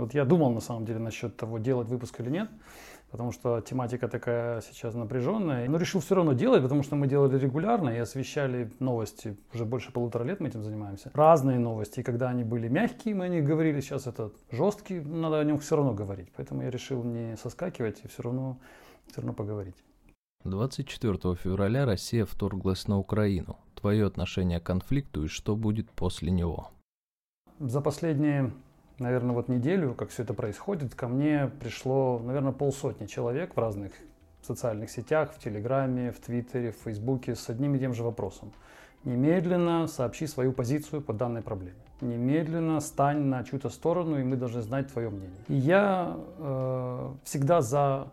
Вот я думал на самом деле насчет того, делать выпуск или нет, потому что тематика такая сейчас напряженная. Но решил все равно делать, потому что мы делали регулярно и освещали новости. Уже больше полутора лет мы этим занимаемся. Разные новости. И когда они были мягкие, мы о них говорили. Сейчас это жесткие, надо о нем все равно говорить. Поэтому я решил не соскакивать и все равно, все равно поговорить. 24 февраля Россия вторглась на Украину. Твое отношение к конфликту и что будет после него? За последние наверное, вот неделю, как все это происходит, ко мне пришло, наверное, полсотни человек в разных социальных сетях, в Телеграме, в Твиттере, в Фейсбуке с одним и тем же вопросом. Немедленно сообщи свою позицию по данной проблеме. Немедленно стань на чью-то сторону, и мы должны знать твое мнение. И я э, всегда за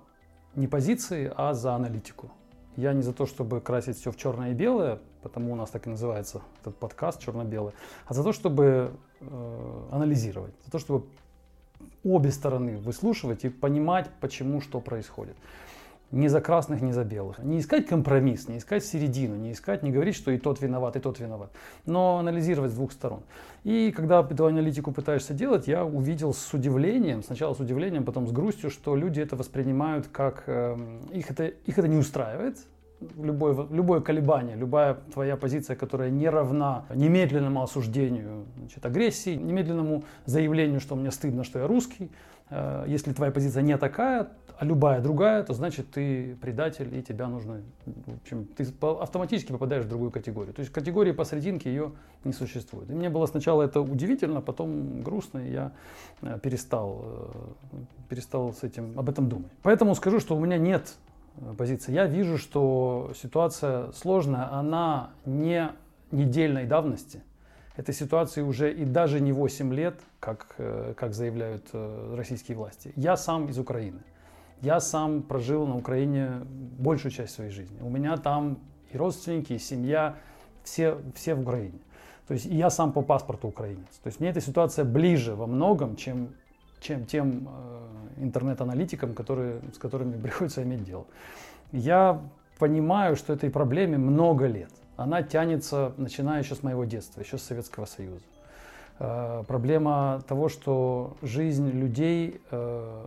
не позиции, а за аналитику. Я не за то, чтобы красить все в черное и белое, потому у нас так и называется этот подкаст черно-белый, а за то, чтобы э, анализировать, за то, чтобы обе стороны выслушивать и понимать, почему что происходит. Не за красных, не за белых. Не искать компромисс, не искать середину, не искать, не говорить, что и тот виноват, и тот виноват. Но анализировать с двух сторон. И когда эту аналитику пытаешься делать, я увидел с удивлением, сначала с удивлением, потом с грустью, что люди это воспринимают как... Э, их, это, их это не устраивает, любое, любое колебание, любая твоя позиция, которая не равна немедленному осуждению значит, агрессии, немедленному заявлению, что мне стыдно, что я русский, э, если твоя позиция не такая, а любая другая, то значит ты предатель и тебя нужно, в общем, ты автоматически попадаешь в другую категорию. То есть категории посерединке ее не существует. И мне было сначала это удивительно, потом грустно, и я э, перестал, э, перестал с этим, об этом думать. Поэтому скажу, что у меня нет позиции. Я вижу, что ситуация сложная, она не недельной давности. Этой ситуации уже и даже не 8 лет, как, э, как заявляют э, российские власти. Я сам из Украины. Я сам прожил на Украине большую часть своей жизни. У меня там и родственники, и семья, все, все в Украине. То есть я сам по паспорту украинец. То есть мне эта ситуация ближе во многом, чем чем тем э, интернет-аналитикам, которые, с которыми приходится иметь дело. Я понимаю, что этой проблеме много лет. Она тянется, начиная еще с моего детства, еще с Советского Союза. Э, проблема того, что жизнь людей э,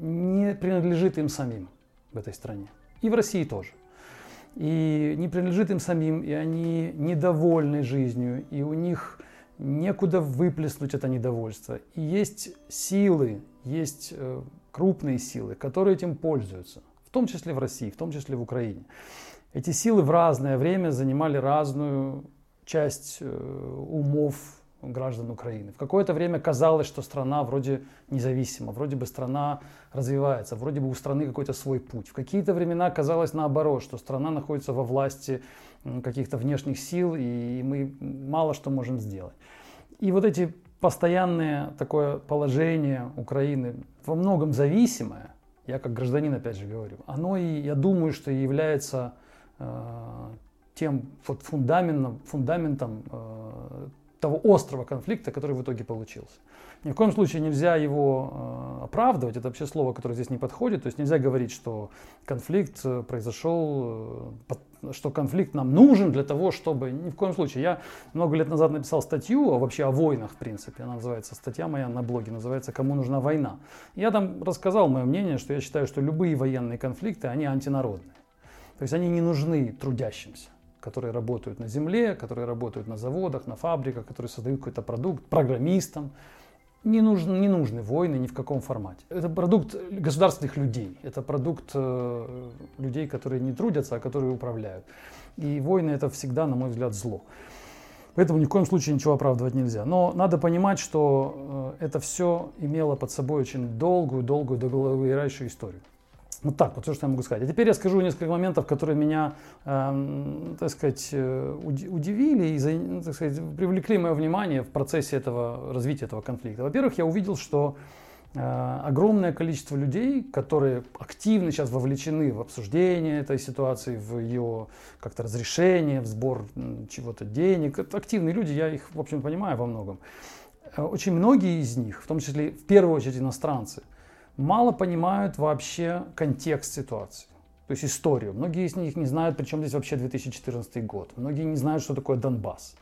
не принадлежит им самим в этой стране. И в России тоже. И не принадлежит им самим, и они недовольны жизнью, и у них некуда выплеснуть это недовольство. И есть силы, есть э, крупные силы, которые этим пользуются, в том числе в России, в том числе в Украине. Эти силы в разное время занимали разную часть э, умов граждан Украины. В какое-то время казалось, что страна вроде независима, вроде бы страна развивается, вроде бы у страны какой-то свой путь. В какие-то времена казалось наоборот, что страна находится во власти каких-то внешних сил, и мы мало что можем сделать. И вот эти постоянное такое положение Украины, во многом зависимое, я как гражданин опять же говорю, оно и, я думаю, что является э, тем вот фундаментом, фундаментом э, того острого конфликта, который в итоге получился. Ни в коем случае нельзя его э, оправдывать, это вообще слово, которое здесь не подходит, то есть нельзя говорить, что конфликт э, произошел, э, что конфликт нам нужен для того, чтобы... Ни в коем случае. Я много лет назад написал статью вообще о войнах, в принципе, она называется, статья моя на блоге называется «Кому нужна война?». Я там рассказал мое мнение, что я считаю, что любые военные конфликты, они антинародные. То есть они не нужны трудящимся которые работают на земле, которые работают на заводах, на фабриках, которые создают какой-то продукт, программистам. Не нужны, не нужны войны ни в каком формате. Это продукт государственных людей, это продукт э, людей, которые не трудятся, а которые управляют. И войны это всегда, на мой взгляд, зло. Поэтому ни в коем случае ничего оправдывать нельзя. Но надо понимать, что э, это все имело под собой очень долгую, долгую, долговырающую историю. Вот так, вот все, что я могу сказать. А теперь я скажу несколько моментов, которые меня, э, так сказать, э, удивили и, ну, так сказать, привлекли мое внимание в процессе этого развития этого конфликта. Во-первых, я увидел, что э, огромное количество людей, которые активно сейчас вовлечены в обсуждение этой ситуации, в ее как-то разрешение, в сбор чего-то денег, это активные люди, я их, в общем, понимаю во многом. Э, очень многие из них, в том числе в первую очередь иностранцы, мало понимают вообще контекст ситуации, то есть историю. Многие из них не знают, при чем здесь вообще 2014 год. Многие не знают, что такое Донбасс.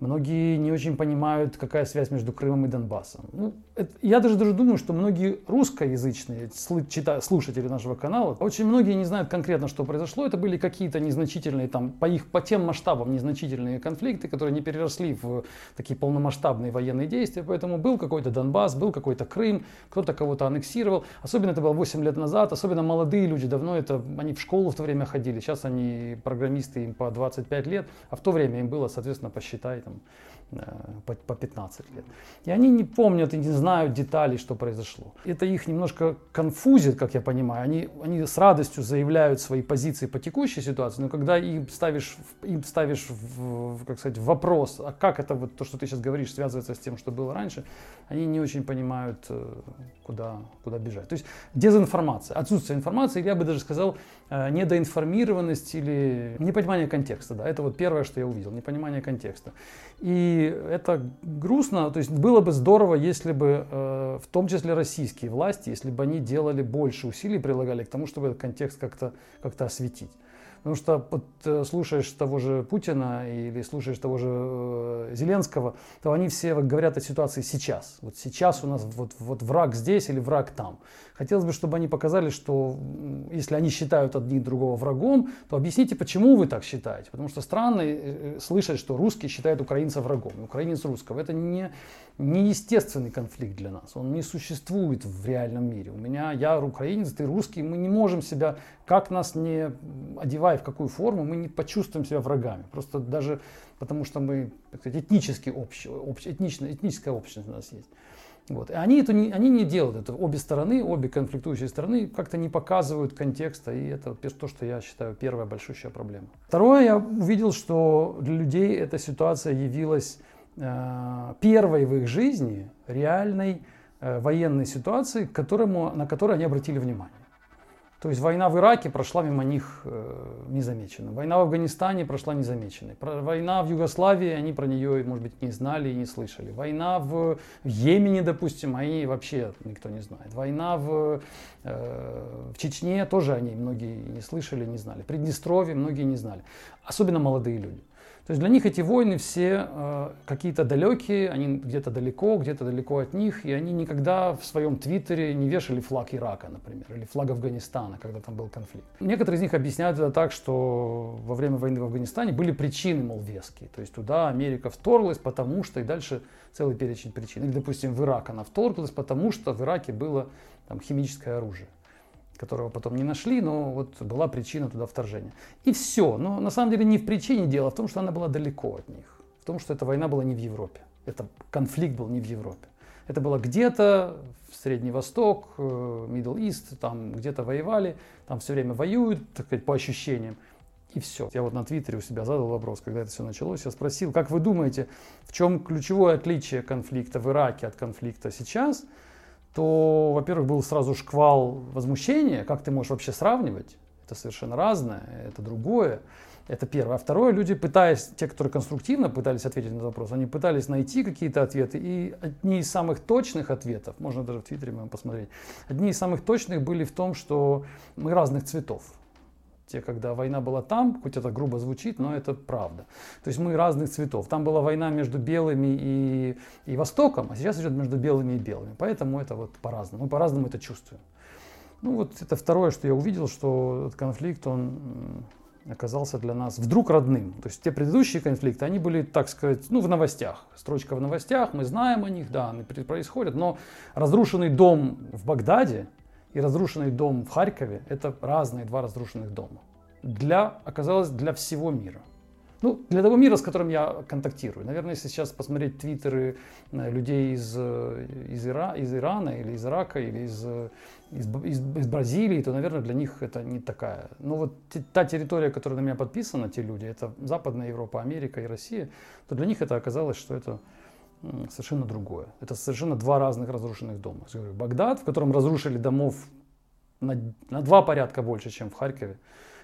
Многие не очень понимают, какая связь между Крымом и Донбассом. Ну, это, я даже, даже думаю, что многие русскоязычные слушатели нашего канала, очень многие не знают конкретно, что произошло. Это были какие-то незначительные, там, по, их, по тем масштабам незначительные конфликты, которые не переросли в такие полномасштабные военные действия. Поэтому был какой-то Донбасс, был какой-то Крым, кто-то кого-то аннексировал. Особенно это было 8 лет назад, особенно молодые люди давно это, они в школу в то время ходили. Сейчас они программисты, им по 25 лет, а в то время им было, соответственно, посчитай, там, э, по, по 15 лет. И они не помнят и не знают деталей, что произошло. Это их немножко конфузит, как я понимаю. Они, они с радостью заявляют свои позиции по текущей ситуации, но когда им ставишь, им ставишь в, как сказать, вопрос, а как это вот то, что ты сейчас говоришь, связывается с тем, что было раньше, они не очень понимают, э, куда, куда бежать. То есть дезинформация, отсутствие информации, я бы даже сказал, э, недоинформированность или непонимание контекста. Да, это вот первое, что я увидел, непонимание контекста. И это грустно, то есть было бы здорово, если бы, э, в том числе российские власти, если бы они делали больше усилий, прилагали к тому, чтобы этот контекст как-то как осветить. Потому что вот, э, слушаешь того же Путина или слушаешь того же э, Зеленского, то они все говорят о ситуации сейчас. Вот сейчас у нас вот, вот враг здесь или враг там. Хотелось бы, чтобы они показали, что если они считают один другого врагом, то объясните, почему вы так считаете. Потому что странно э, э, слышать, что русский считает украинца врагом, украинец русского. Это не, не естественный конфликт для нас. Он не существует в реальном мире. У меня, я украинец, ты русский, мы не можем себя, как нас не одевая в какую форму, мы не почувствуем себя врагами. Просто даже потому, что мы, так сказать, этнически общие, общ, этнично, этническая общность у нас есть. Вот. И они, это не, они не делают это. Обе стороны, обе конфликтующие стороны как-то не показывают контекста. И это то, что я считаю первая большущая проблема. Второе, я увидел, что для людей эта ситуация явилась э, первой в их жизни реальной э, военной ситуацией, которому, на которую они обратили внимание. То есть война в Ираке прошла мимо них э, незамеченно. Война в Афганистане прошла незамеченной. Про, война в Югославии, они про нее, может быть, не знали и не слышали. Война в, в Йемене, допустим, они вообще никто не знает. Война в, э, в Чечне тоже они многие не слышали, не знали. Приднестровье многие не знали. Особенно молодые люди. То есть для них эти войны все э, какие-то далекие, они где-то далеко, где-то далеко от них, и они никогда в своем твиттере не вешали флаг Ирака, например, или флаг Афганистана, когда там был конфликт. Некоторые из них объясняют это так, что во время войны в Афганистане были причины, мол, веские. То есть туда Америка вторглась, потому что, и дальше целый перечень причин. Или, допустим, в Ирак она вторглась, потому что в Ираке было там, химическое оружие которого потом не нашли, но вот была причина туда вторжения. И все. Но на самом деле не в причине дела, а в том, что она была далеко от них. В том, что эта война была не в Европе. Это конфликт был не в Европе. Это было где-то в Средний Восток, э, Middle East, там где-то воевали, там все время воюют, так сказать, по ощущениям. И все. Я вот на Твиттере у себя задал вопрос, когда это все началось. Я спросил, как вы думаете, в чем ключевое отличие конфликта в Ираке от конфликта сейчас – то, во-первых, был сразу шквал возмущения, как ты можешь вообще сравнивать? Это совершенно разное, это другое. Это первое. А второе, люди пытаясь, те, которые конструктивно пытались ответить на вопрос, они пытались найти какие-то ответы. И одни из самых точных ответов, можно даже в Твиттере посмотреть, одни из самых точных были в том, что мы разных цветов те, когда война была там, хоть это грубо звучит, но это правда. То есть мы разных цветов. Там была война между белыми и, и Востоком, а сейчас идет между белыми и белыми. Поэтому это вот по-разному. Мы по-разному это чувствуем. Ну вот это второе, что я увидел, что этот конфликт, он оказался для нас вдруг родным. То есть те предыдущие конфликты, они были, так сказать, ну, в новостях. Строчка в новостях, мы знаем о них, да, они происходят. Но разрушенный дом в Багдаде, и разрушенный дом в Харькове – это разные два разрушенных дома. Для, оказалось, для всего мира. Ну, для того мира, с которым я контактирую. Наверное, если сейчас посмотреть твиттеры э, людей из, э, из, Ира, из Ирана или из Ирака или из, э, из, из, из Бразилии, то, наверное, для них это не такая. Но вот та территория, которая на меня подписана, те люди, это Западная Европа, Америка и Россия, то для них это оказалось, что это совершенно другое. Это совершенно два разных разрушенных дома. Багдад, в котором разрушили домов на, на два порядка больше, чем в Харькове,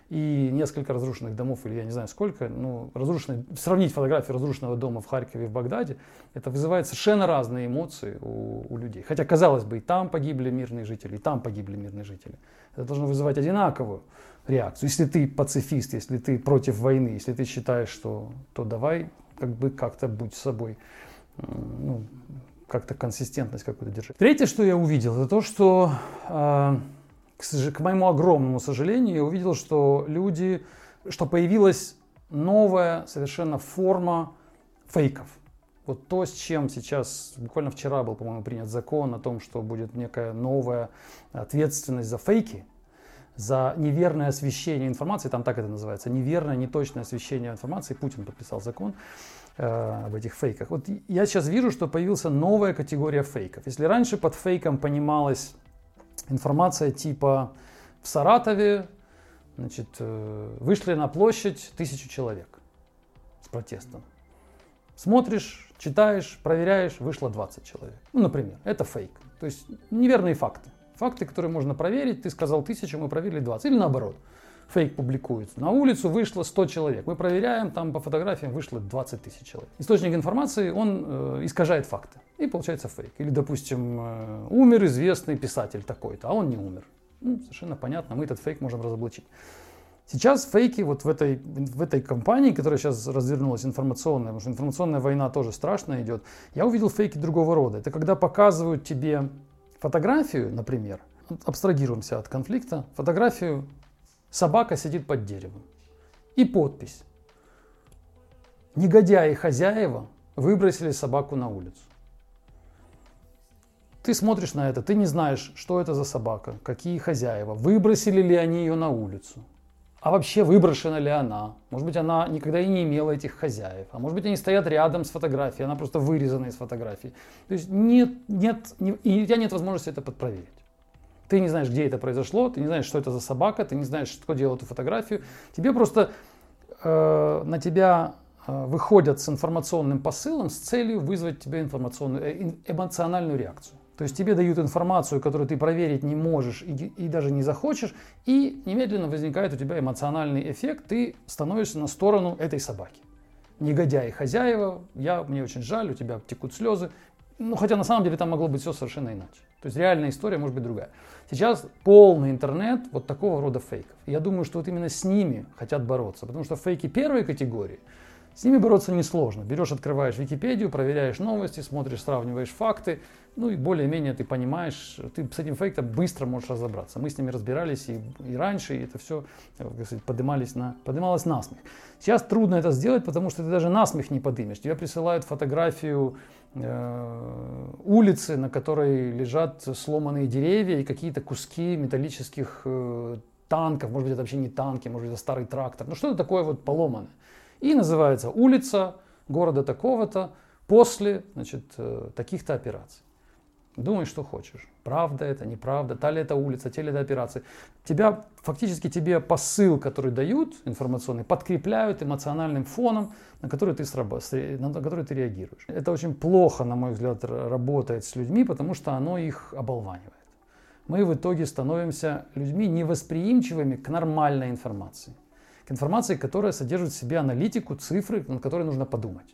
и несколько разрушенных домов, или я не знаю сколько, ну, разрушенные, сравнить фотографии разрушенного дома в Харькове и в Багдаде, это вызывает совершенно разные эмоции у, у людей. Хотя, казалось бы, и там погибли мирные жители, и там погибли мирные жители. Это должно вызывать одинаковую реакцию. Если ты пацифист, если ты против войны, если ты считаешь, что то давай как бы как-то будь собой. Ну, как-то консистентность какую-то держать. Третье, что я увидел, это то, что, э, к, к моему огромному сожалению, я увидел, что люди, что появилась новая совершенно форма фейков. Вот то, с чем сейчас, буквально вчера был, по-моему, принят закон о том, что будет некая новая ответственность за фейки, за неверное освещение информации, там так это называется, неверное, неточное освещение информации, Путин подписал закон об этих фейках. Вот я сейчас вижу, что появилась новая категория фейков. Если раньше под фейком понималась информация типа в Саратове значит, э, вышли на площадь тысячу человек с протестом. Смотришь, читаешь, проверяешь, вышло 20 человек. Ну, например, это фейк. То есть неверные факты. Факты, которые можно проверить. Ты сказал тысячу, мы проверили 20. Или наоборот. Фейк публикуется. На улицу вышло 100 человек. Мы проверяем, там по фотографиям вышло 20 тысяч человек. Источник информации, он э, искажает факты. И получается фейк. Или, допустим, э, умер известный писатель такой-то, а он не умер. Ну, совершенно понятно, мы этот фейк можем разоблачить. Сейчас фейки вот в этой, в этой компании, которая сейчас развернулась информационная, потому что информационная война тоже страшно идет, я увидел фейки другого рода. Это когда показывают тебе фотографию, например, абстрагируемся от конфликта, фотографию собака сидит под деревом и подпись. Негодяи хозяева выбросили собаку на улицу. Ты смотришь на это, ты не знаешь, что это за собака, какие хозяева, выбросили ли они ее на улицу, а вообще выброшена ли она. Может быть, она никогда и не имела этих хозяев, а может быть, они стоят рядом с фотографией, она просто вырезана из фотографии. То есть нет, нет, не, и у тебя нет возможности это подпроверить. Ты не знаешь, где это произошло, ты не знаешь, что это за собака, ты не знаешь, кто делал эту фотографию. Тебе просто э, на тебя э, выходят с информационным посылом с целью вызвать тебе информационную, э, эмоциональную реакцию. То есть тебе дают информацию, которую ты проверить не можешь и, и даже не захочешь, и немедленно возникает у тебя эмоциональный эффект, ты становишься на сторону этой собаки. Негодяи хозяева, я, мне очень жаль, у тебя текут слезы. Ну, хотя на самом деле там могло быть все совершенно иначе. То есть реальная история может быть другая. Сейчас полный интернет вот такого рода фейков. Я думаю, что вот именно с ними хотят бороться, потому что фейки первой категории – с ними бороться несложно. Берешь, открываешь Википедию, проверяешь новости, смотришь, сравниваешь факты, ну и более-менее ты понимаешь, ты с этим фейком быстро можешь разобраться. Мы с ними разбирались и, и раньше, и это все, как сказать, поднимались на, поднималось на смех. Сейчас трудно это сделать, потому что ты даже на смех не подымешь. Тебе присылают фотографию э, улицы, на которой лежат сломанные деревья и какие-то куски металлических э, танков, может быть, это вообще не танки, может быть, это старый трактор. Ну что-то такое вот поломанное. И называется улица города такого-то после значит, э, таких-то операций. Думай, что хочешь. Правда это, неправда, та ли это улица, те ли это операции. Тебя, фактически тебе посыл, который дают информационный, подкрепляют эмоциональным фоном, на который, ты сраб... на который ты реагируешь. Это очень плохо, на мой взгляд, работает с людьми, потому что оно их оболванивает. Мы в итоге становимся людьми невосприимчивыми к нормальной информации к информации, которая содержит в себе аналитику, цифры, над которой нужно подумать.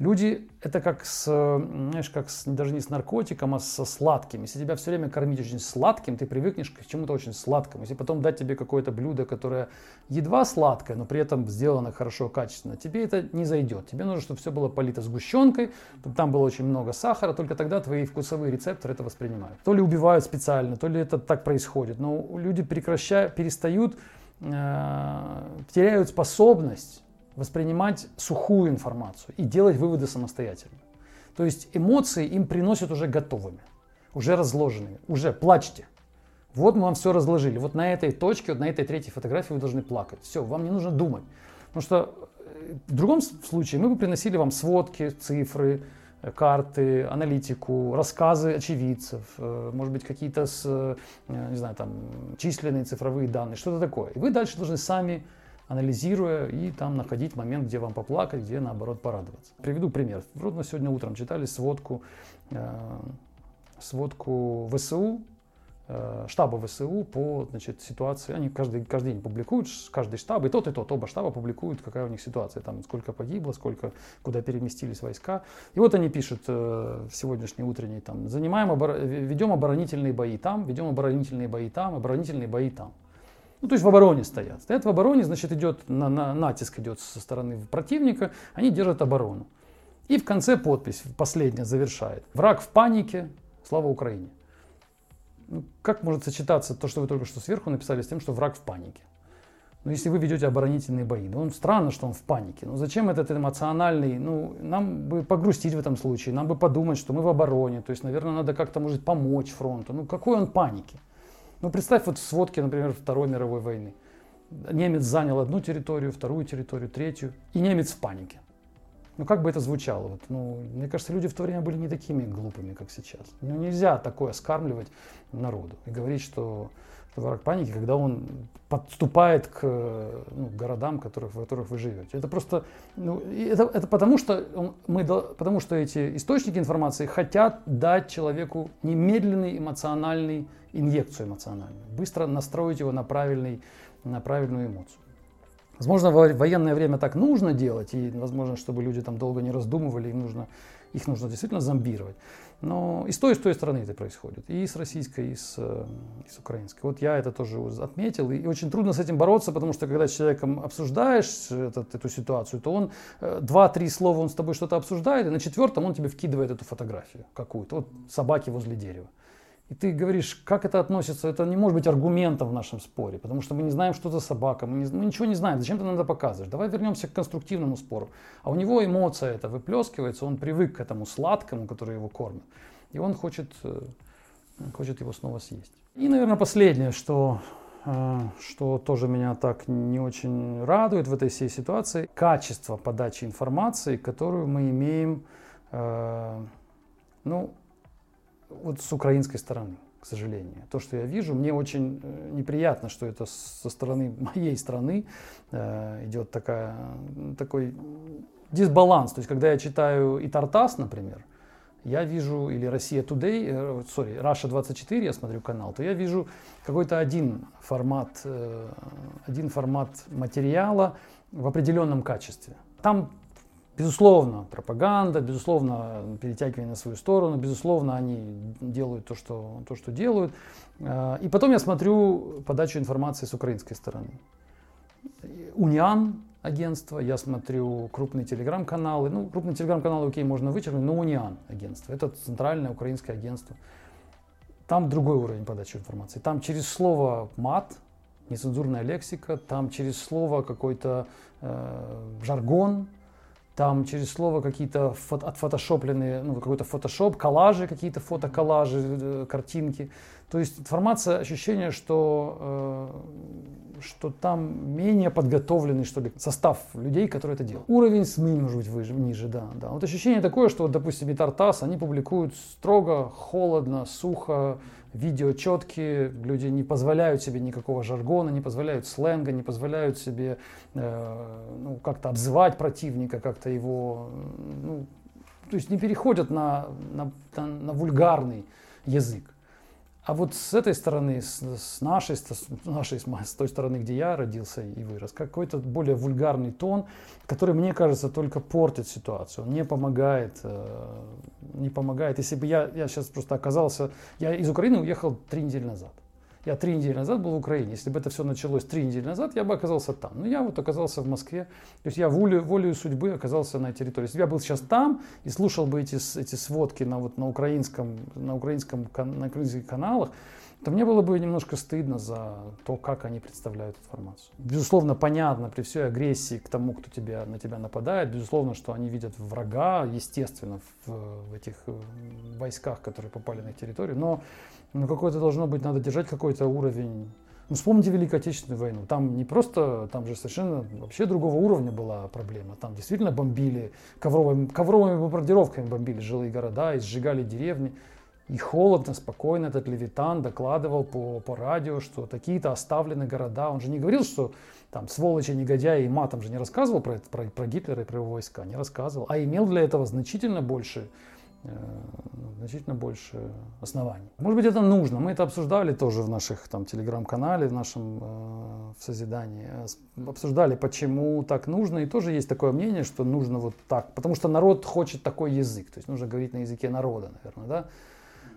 Люди это как с, знаешь, как с, даже не с наркотиком, а со сладким. Если тебя все время кормить очень сладким, ты привыкнешь к чему-то очень сладкому. Если потом дать тебе какое-то блюдо, которое едва сладкое, но при этом сделано хорошо, качественно, тебе это не зайдет. Тебе нужно, чтобы все было полито сгущенкой, чтобы там было очень много сахара, только тогда твои вкусовые рецепторы это воспринимают. То ли убивают специально, то ли это так происходит. Но люди прекращают, перестают Э, теряют способность воспринимать сухую информацию и делать выводы самостоятельно. То есть эмоции им приносят уже готовыми, уже разложенными, уже плачьте. Вот мы вам все разложили. Вот на этой точке, вот на этой третьей фотографии вы должны плакать. Все, вам не нужно думать. Потому что э, в другом случае мы бы приносили вам сводки, цифры, карты, аналитику, рассказы очевидцев, э, может быть, какие-то э, не знаю, там, численные цифровые данные, что-то такое. И вы дальше должны сами, анализируя, и там находить момент, где вам поплакать, где, наоборот, порадоваться. Приведу пример. Вроде сегодня утром читали сводку, э, сводку ВСУ Э, штаба ВСУ по значит, ситуации. Они каждый, каждый день публикуют, каждый штаб, и тот, и тот, оба штаба публикуют, какая у них ситуация, там сколько погибло, сколько, куда переместились войска. И вот они пишут э, сегодняшний утренний, там, занимаем, обор... ведем оборонительные бои там, ведем оборонительные бои там, оборонительные бои там. Ну, то есть в обороне стоят. Стоят в обороне, значит, идет на, на, натиск идет со стороны противника, они держат оборону. И в конце подпись, последняя, завершает. Враг в панике, слава Украине. Ну, как может сочетаться то, что вы только что сверху написали, с тем, что враг в панике? Ну, если вы ведете оборонительные бои, ну, странно, что он в панике. Ну, зачем этот эмоциональный, ну, нам бы погрустить в этом случае, нам бы подумать, что мы в обороне, то есть, наверное, надо как-то, может, помочь фронту. Ну, какой он паники? Ну, представь вот сводки, например, Второй мировой войны. Немец занял одну территорию, вторую территорию, третью, и немец в панике. Ну, как бы это звучало? Вот, ну, мне кажется, люди в то время были не такими глупыми, как сейчас. Ну, нельзя такое скармливать народу и говорить, что враг паники, когда он подступает к ну, городам, которых, в которых вы живете. Это просто, ну, это, это потому, что мы, потому что эти источники информации хотят дать человеку немедленный эмоциональный инъекцию эмоциональную, быстро настроить его на, правильный, на правильную эмоцию. Возможно, в военное время так нужно делать, и возможно, чтобы люди там долго не раздумывали, им нужно, их нужно действительно зомбировать. Но и с той, и с той стороны это происходит. И с российской, и с, э, и с украинской. Вот я это тоже отметил. И очень трудно с этим бороться, потому что когда с человеком обсуждаешь этот, эту ситуацию, то он э, два-три слова он с тобой что-то обсуждает, и на четвертом он тебе вкидывает эту фотографию какую-то. Вот собаки возле дерева. И ты говоришь, как это относится, это не может быть аргументом в нашем споре, потому что мы не знаем, что за собака, мы, не, мы ничего не знаем, зачем ты нам это показываешь. Давай вернемся к конструктивному спору. А у него эмоция это выплескивается, он привык к этому сладкому, который его кормит, и он хочет, э, хочет его снова съесть. И, наверное, последнее, что, э, что тоже меня так не очень радует в этой всей ситуации, качество подачи информации, которую мы имеем, э, ну, вот с украинской стороны, к сожалению. То, что я вижу, мне очень э, неприятно, что это со стороны моей страны э, идет такая, такой дисбаланс. То есть, когда я читаю и Тартас, например, я вижу, или Россия Today, э, sorry, Russia 24, я смотрю канал, то я вижу какой-то один формат, один формат материала в определенном качестве. Там Безусловно, пропаганда, безусловно, перетягивание на свою сторону, безусловно, они делают то, что, то, что делают. А, и потом я смотрю подачу информации с украинской стороны. Униан агентство, я смотрю крупные телеграм-каналы. Ну, крупные телеграм-каналы, окей, можно вычеркнуть, но Униан агентство. Это центральное украинское агентство. Там другой уровень подачи информации. Там через слово мат, нецензурная лексика, там через слово какой-то э, жаргон, там через слово какие-то фото, отфотошопленные, ну, какой-то фотошоп, коллажи, какие-то фотоколлажи, э, картинки. То есть информация, ощущение, что, э, что там менее подготовленный, что ли, состав людей, которые это делают. Уровень СМИ может быть выше, ниже, да, да. Вот ощущение такое, что, вот, допустим, и Тартас, они публикуют строго, холодно, сухо, видео четкие, люди не позволяют себе никакого жаргона, не позволяют сленга, не позволяют себе э, ну, как-то обзывать противника, как-то его, ну, то есть не переходят на, на, на, на вульгарный язык. А вот с этой стороны, с, с нашей, с нашей, с той стороны, где я родился и вырос, какой-то более вульгарный тон, который, мне кажется, только портит ситуацию, не помогает, э, не помогает. Если бы я, я сейчас просто оказался, я из Украины уехал три недели назад. Я три недели назад был в Украине. Если бы это все началось три недели назад, я бы оказался там. Но я вот оказался в Москве. То есть я волю, волею судьбы оказался на территории. Если бы я был сейчас там и слушал бы эти, эти сводки на, вот, на, украинском, на, украинском, на украинских каналах, то мне было бы немножко стыдно за то, как они представляют информацию. Безусловно, понятно при всей агрессии к тому, кто тебя, на тебя нападает, безусловно, что они видят врага, естественно, в, в этих э, войсках, которые попали на их территорию, но ну, какое-то должно быть, надо держать какой-то уровень. Ну, вспомните Великую Отечественную войну. Там не просто, там же совершенно вообще другого уровня была проблема. Там действительно бомбили, ковровыми, ковровыми бомбардировками бомбили жилые города и сжигали деревни. И холодно, спокойно этот Левитан докладывал по, по радио, что такие-то оставлены города. Он же не говорил, что там сволочи, негодяи и матом же не рассказывал про, про, про Гитлера и про его войска, не рассказывал. А имел для этого значительно больше Э, значительно больше оснований. Может быть, это нужно. Мы это обсуждали тоже в наших там телеграм-канале, в нашем э, в созидании. Обсуждали, почему так нужно. И тоже есть такое мнение, что нужно вот так. Потому что народ хочет такой язык. То есть нужно говорить на языке народа, наверное, да?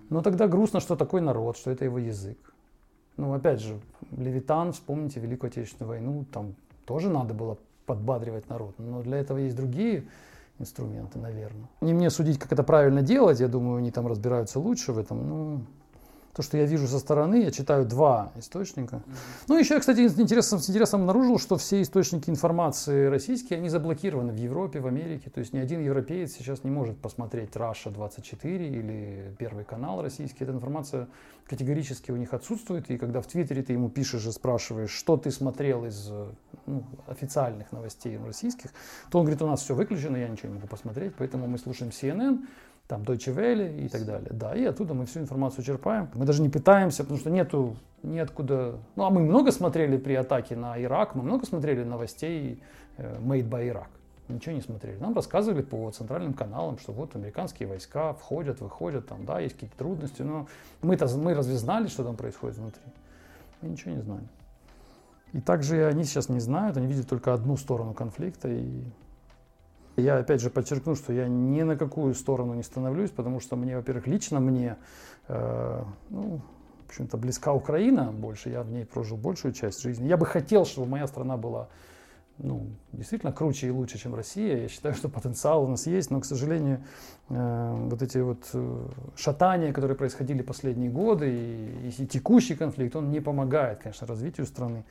Но тогда грустно, что такой народ, что это его язык. Ну, опять же, Левитан, вспомните Великую Отечественную войну, там тоже надо было подбадривать народ. Но для этого есть другие инструменты, наверное. Не мне судить, как это правильно делать, я думаю, они там разбираются лучше в этом. Ну, то, что я вижу со стороны, я читаю два источника. Mm-hmm. Ну, еще я, кстати, интересно, с интересом обнаружил, что все источники информации российские, они заблокированы в Европе, в Америке. То есть ни один европеец сейчас не может посмотреть Раша 24 или Первый канал российский. Эта информация категорически у них отсутствует. И когда в Твиттере ты ему пишешь и спрашиваешь, что ты смотрел из ну, официальных новостей российских, то он говорит, у нас все выключено, я ничего не могу посмотреть, поэтому мы слушаем CNN, там Deutsche Welle и так далее. Да, и оттуда мы всю информацию черпаем. Мы даже не пытаемся, потому что нету неоткуда. Ну, а мы много смотрели при атаке на Ирак, мы много смотрели новостей э, Made by Iraq. Ничего не смотрели. Нам рассказывали по центральным каналам, что вот американские войска входят, выходят, там, да, есть какие-то трудности, но мы-то мы разве знали, что там происходит внутри? Мы ничего не знаем. И также они сейчас не знают, они видят только одну сторону конфликта, и я опять же подчеркну, что я ни на какую сторону не становлюсь, потому что мне, во-первых, лично мне, э, ну, в общем-то, близка Украина больше, я в ней прожил большую часть жизни. Я бы хотел, чтобы моя страна была ну, действительно круче и лучше, чем Россия. Я считаю, что потенциал у нас есть, но, к сожалению, э, вот эти вот э, шатания, которые происходили последние годы, и, и текущий конфликт, он не помогает, конечно, развитию страны.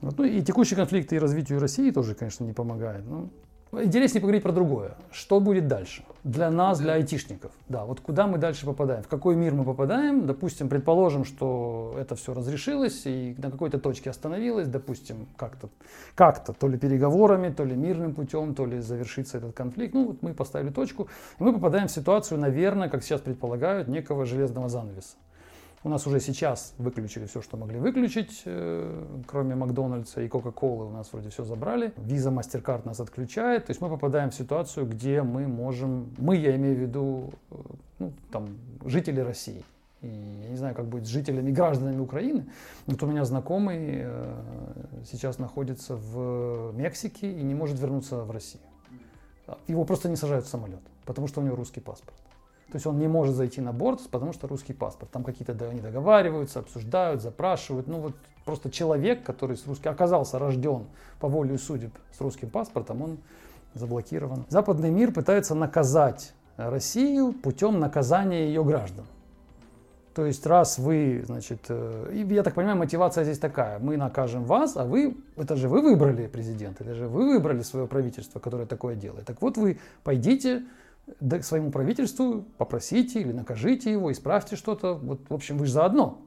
Вот, ну и текущий конфликт и развитию России тоже, конечно, не помогает. Но Интереснее поговорить про другое. Что будет дальше? Для нас, для айтишников. Да, вот куда мы дальше попадаем? В какой мир мы попадаем? Допустим, предположим, что это все разрешилось и на какой-то точке остановилось. Допустим, как-то, как-то, то ли переговорами, то ли мирным путем, то ли завершится этот конфликт. Ну, вот мы поставили точку. И мы попадаем в ситуацию, наверное, как сейчас предполагают, некого железного занавеса. У нас уже сейчас выключили все, что могли выключить, э, кроме Макдональдса и Кока-Колы у нас вроде все забрали. Виза, MasterCard нас отключает. То есть мы попадаем в ситуацию, где мы можем, мы, я имею в виду, э, ну, там, жители России. И я не знаю, как будет с жителями, гражданами Украины. Вот у меня знакомый э, сейчас находится в Мексике и не может вернуться в Россию. Его просто не сажают в самолет, потому что у него русский паспорт. То есть он не может зайти на борт, потому что русский паспорт. Там какие-то они договариваются, обсуждают, запрашивают. Ну вот просто человек, который с русским оказался рожден по воле судеб с русским паспортом, он заблокирован. Западный мир пытается наказать Россию путем наказания ее граждан. То есть раз вы, значит, э, я так понимаю, мотивация здесь такая, мы накажем вас, а вы, это же вы выбрали президента, это же вы выбрали свое правительство, которое такое делает. Так вот вы пойдите к своему правительству, попросите или накажите его, исправьте что-то. Вот, в общем, вы же заодно.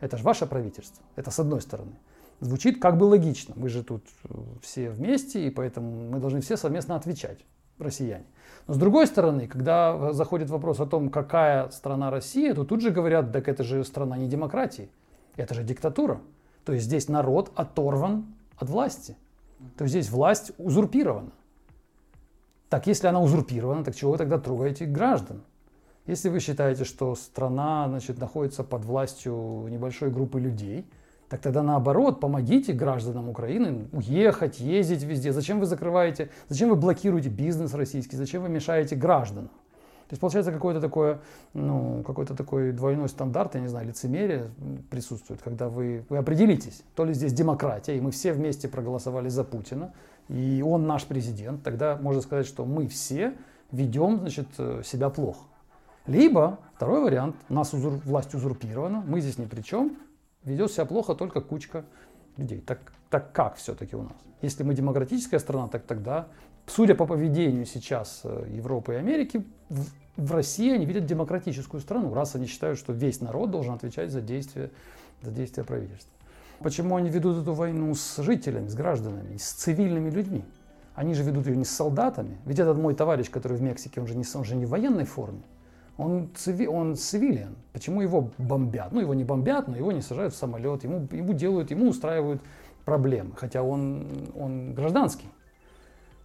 Это же ваше правительство. Это с одной стороны. Звучит как бы логично. Мы же тут э, все вместе, и поэтому мы должны все совместно отвечать, россияне. Но с другой стороны, когда заходит вопрос о том, какая страна Россия, то тут же говорят, так это же страна не демократии, это же диктатура. То есть здесь народ оторван от власти. То есть здесь власть узурпирована. Так если она узурпирована, так чего вы тогда трогаете граждан? Если вы считаете, что страна значит, находится под властью небольшой группы людей, так тогда наоборот, помогите гражданам Украины уехать, ездить везде. Зачем вы закрываете, зачем вы блокируете бизнес российский, зачем вы мешаете гражданам? То есть получается какой-то такой, ну, какой-то такой двойной стандарт, я не знаю, лицемерие присутствует, когда вы, вы определитесь, то ли здесь демократия, и мы все вместе проголосовали за Путина, и он наш президент, тогда можно сказать, что мы все ведем значит, э, себя плохо. Либо, второй вариант, нас узур, власть узурпирована, мы здесь ни при чем, ведет себя плохо только кучка людей. Так, так как все-таки у нас? Если мы демократическая страна, так тогда, судя по поведению сейчас э, Европы и Америки, в, в России они видят демократическую страну, раз они считают, что весь народ должен отвечать за действия, за действия правительства. Почему они ведут эту войну с жителями, с гражданами, с цивильными людьми? Они же ведут ее не с солдатами. Ведь этот мой товарищ, который в Мексике, он же не, он же не в военной форме. Он, циви, он цивилиан. Почему его бомбят? Ну, его не бомбят, но его не сажают в самолет. Ему, ему делают, ему устраивают проблемы. Хотя он, он гражданский.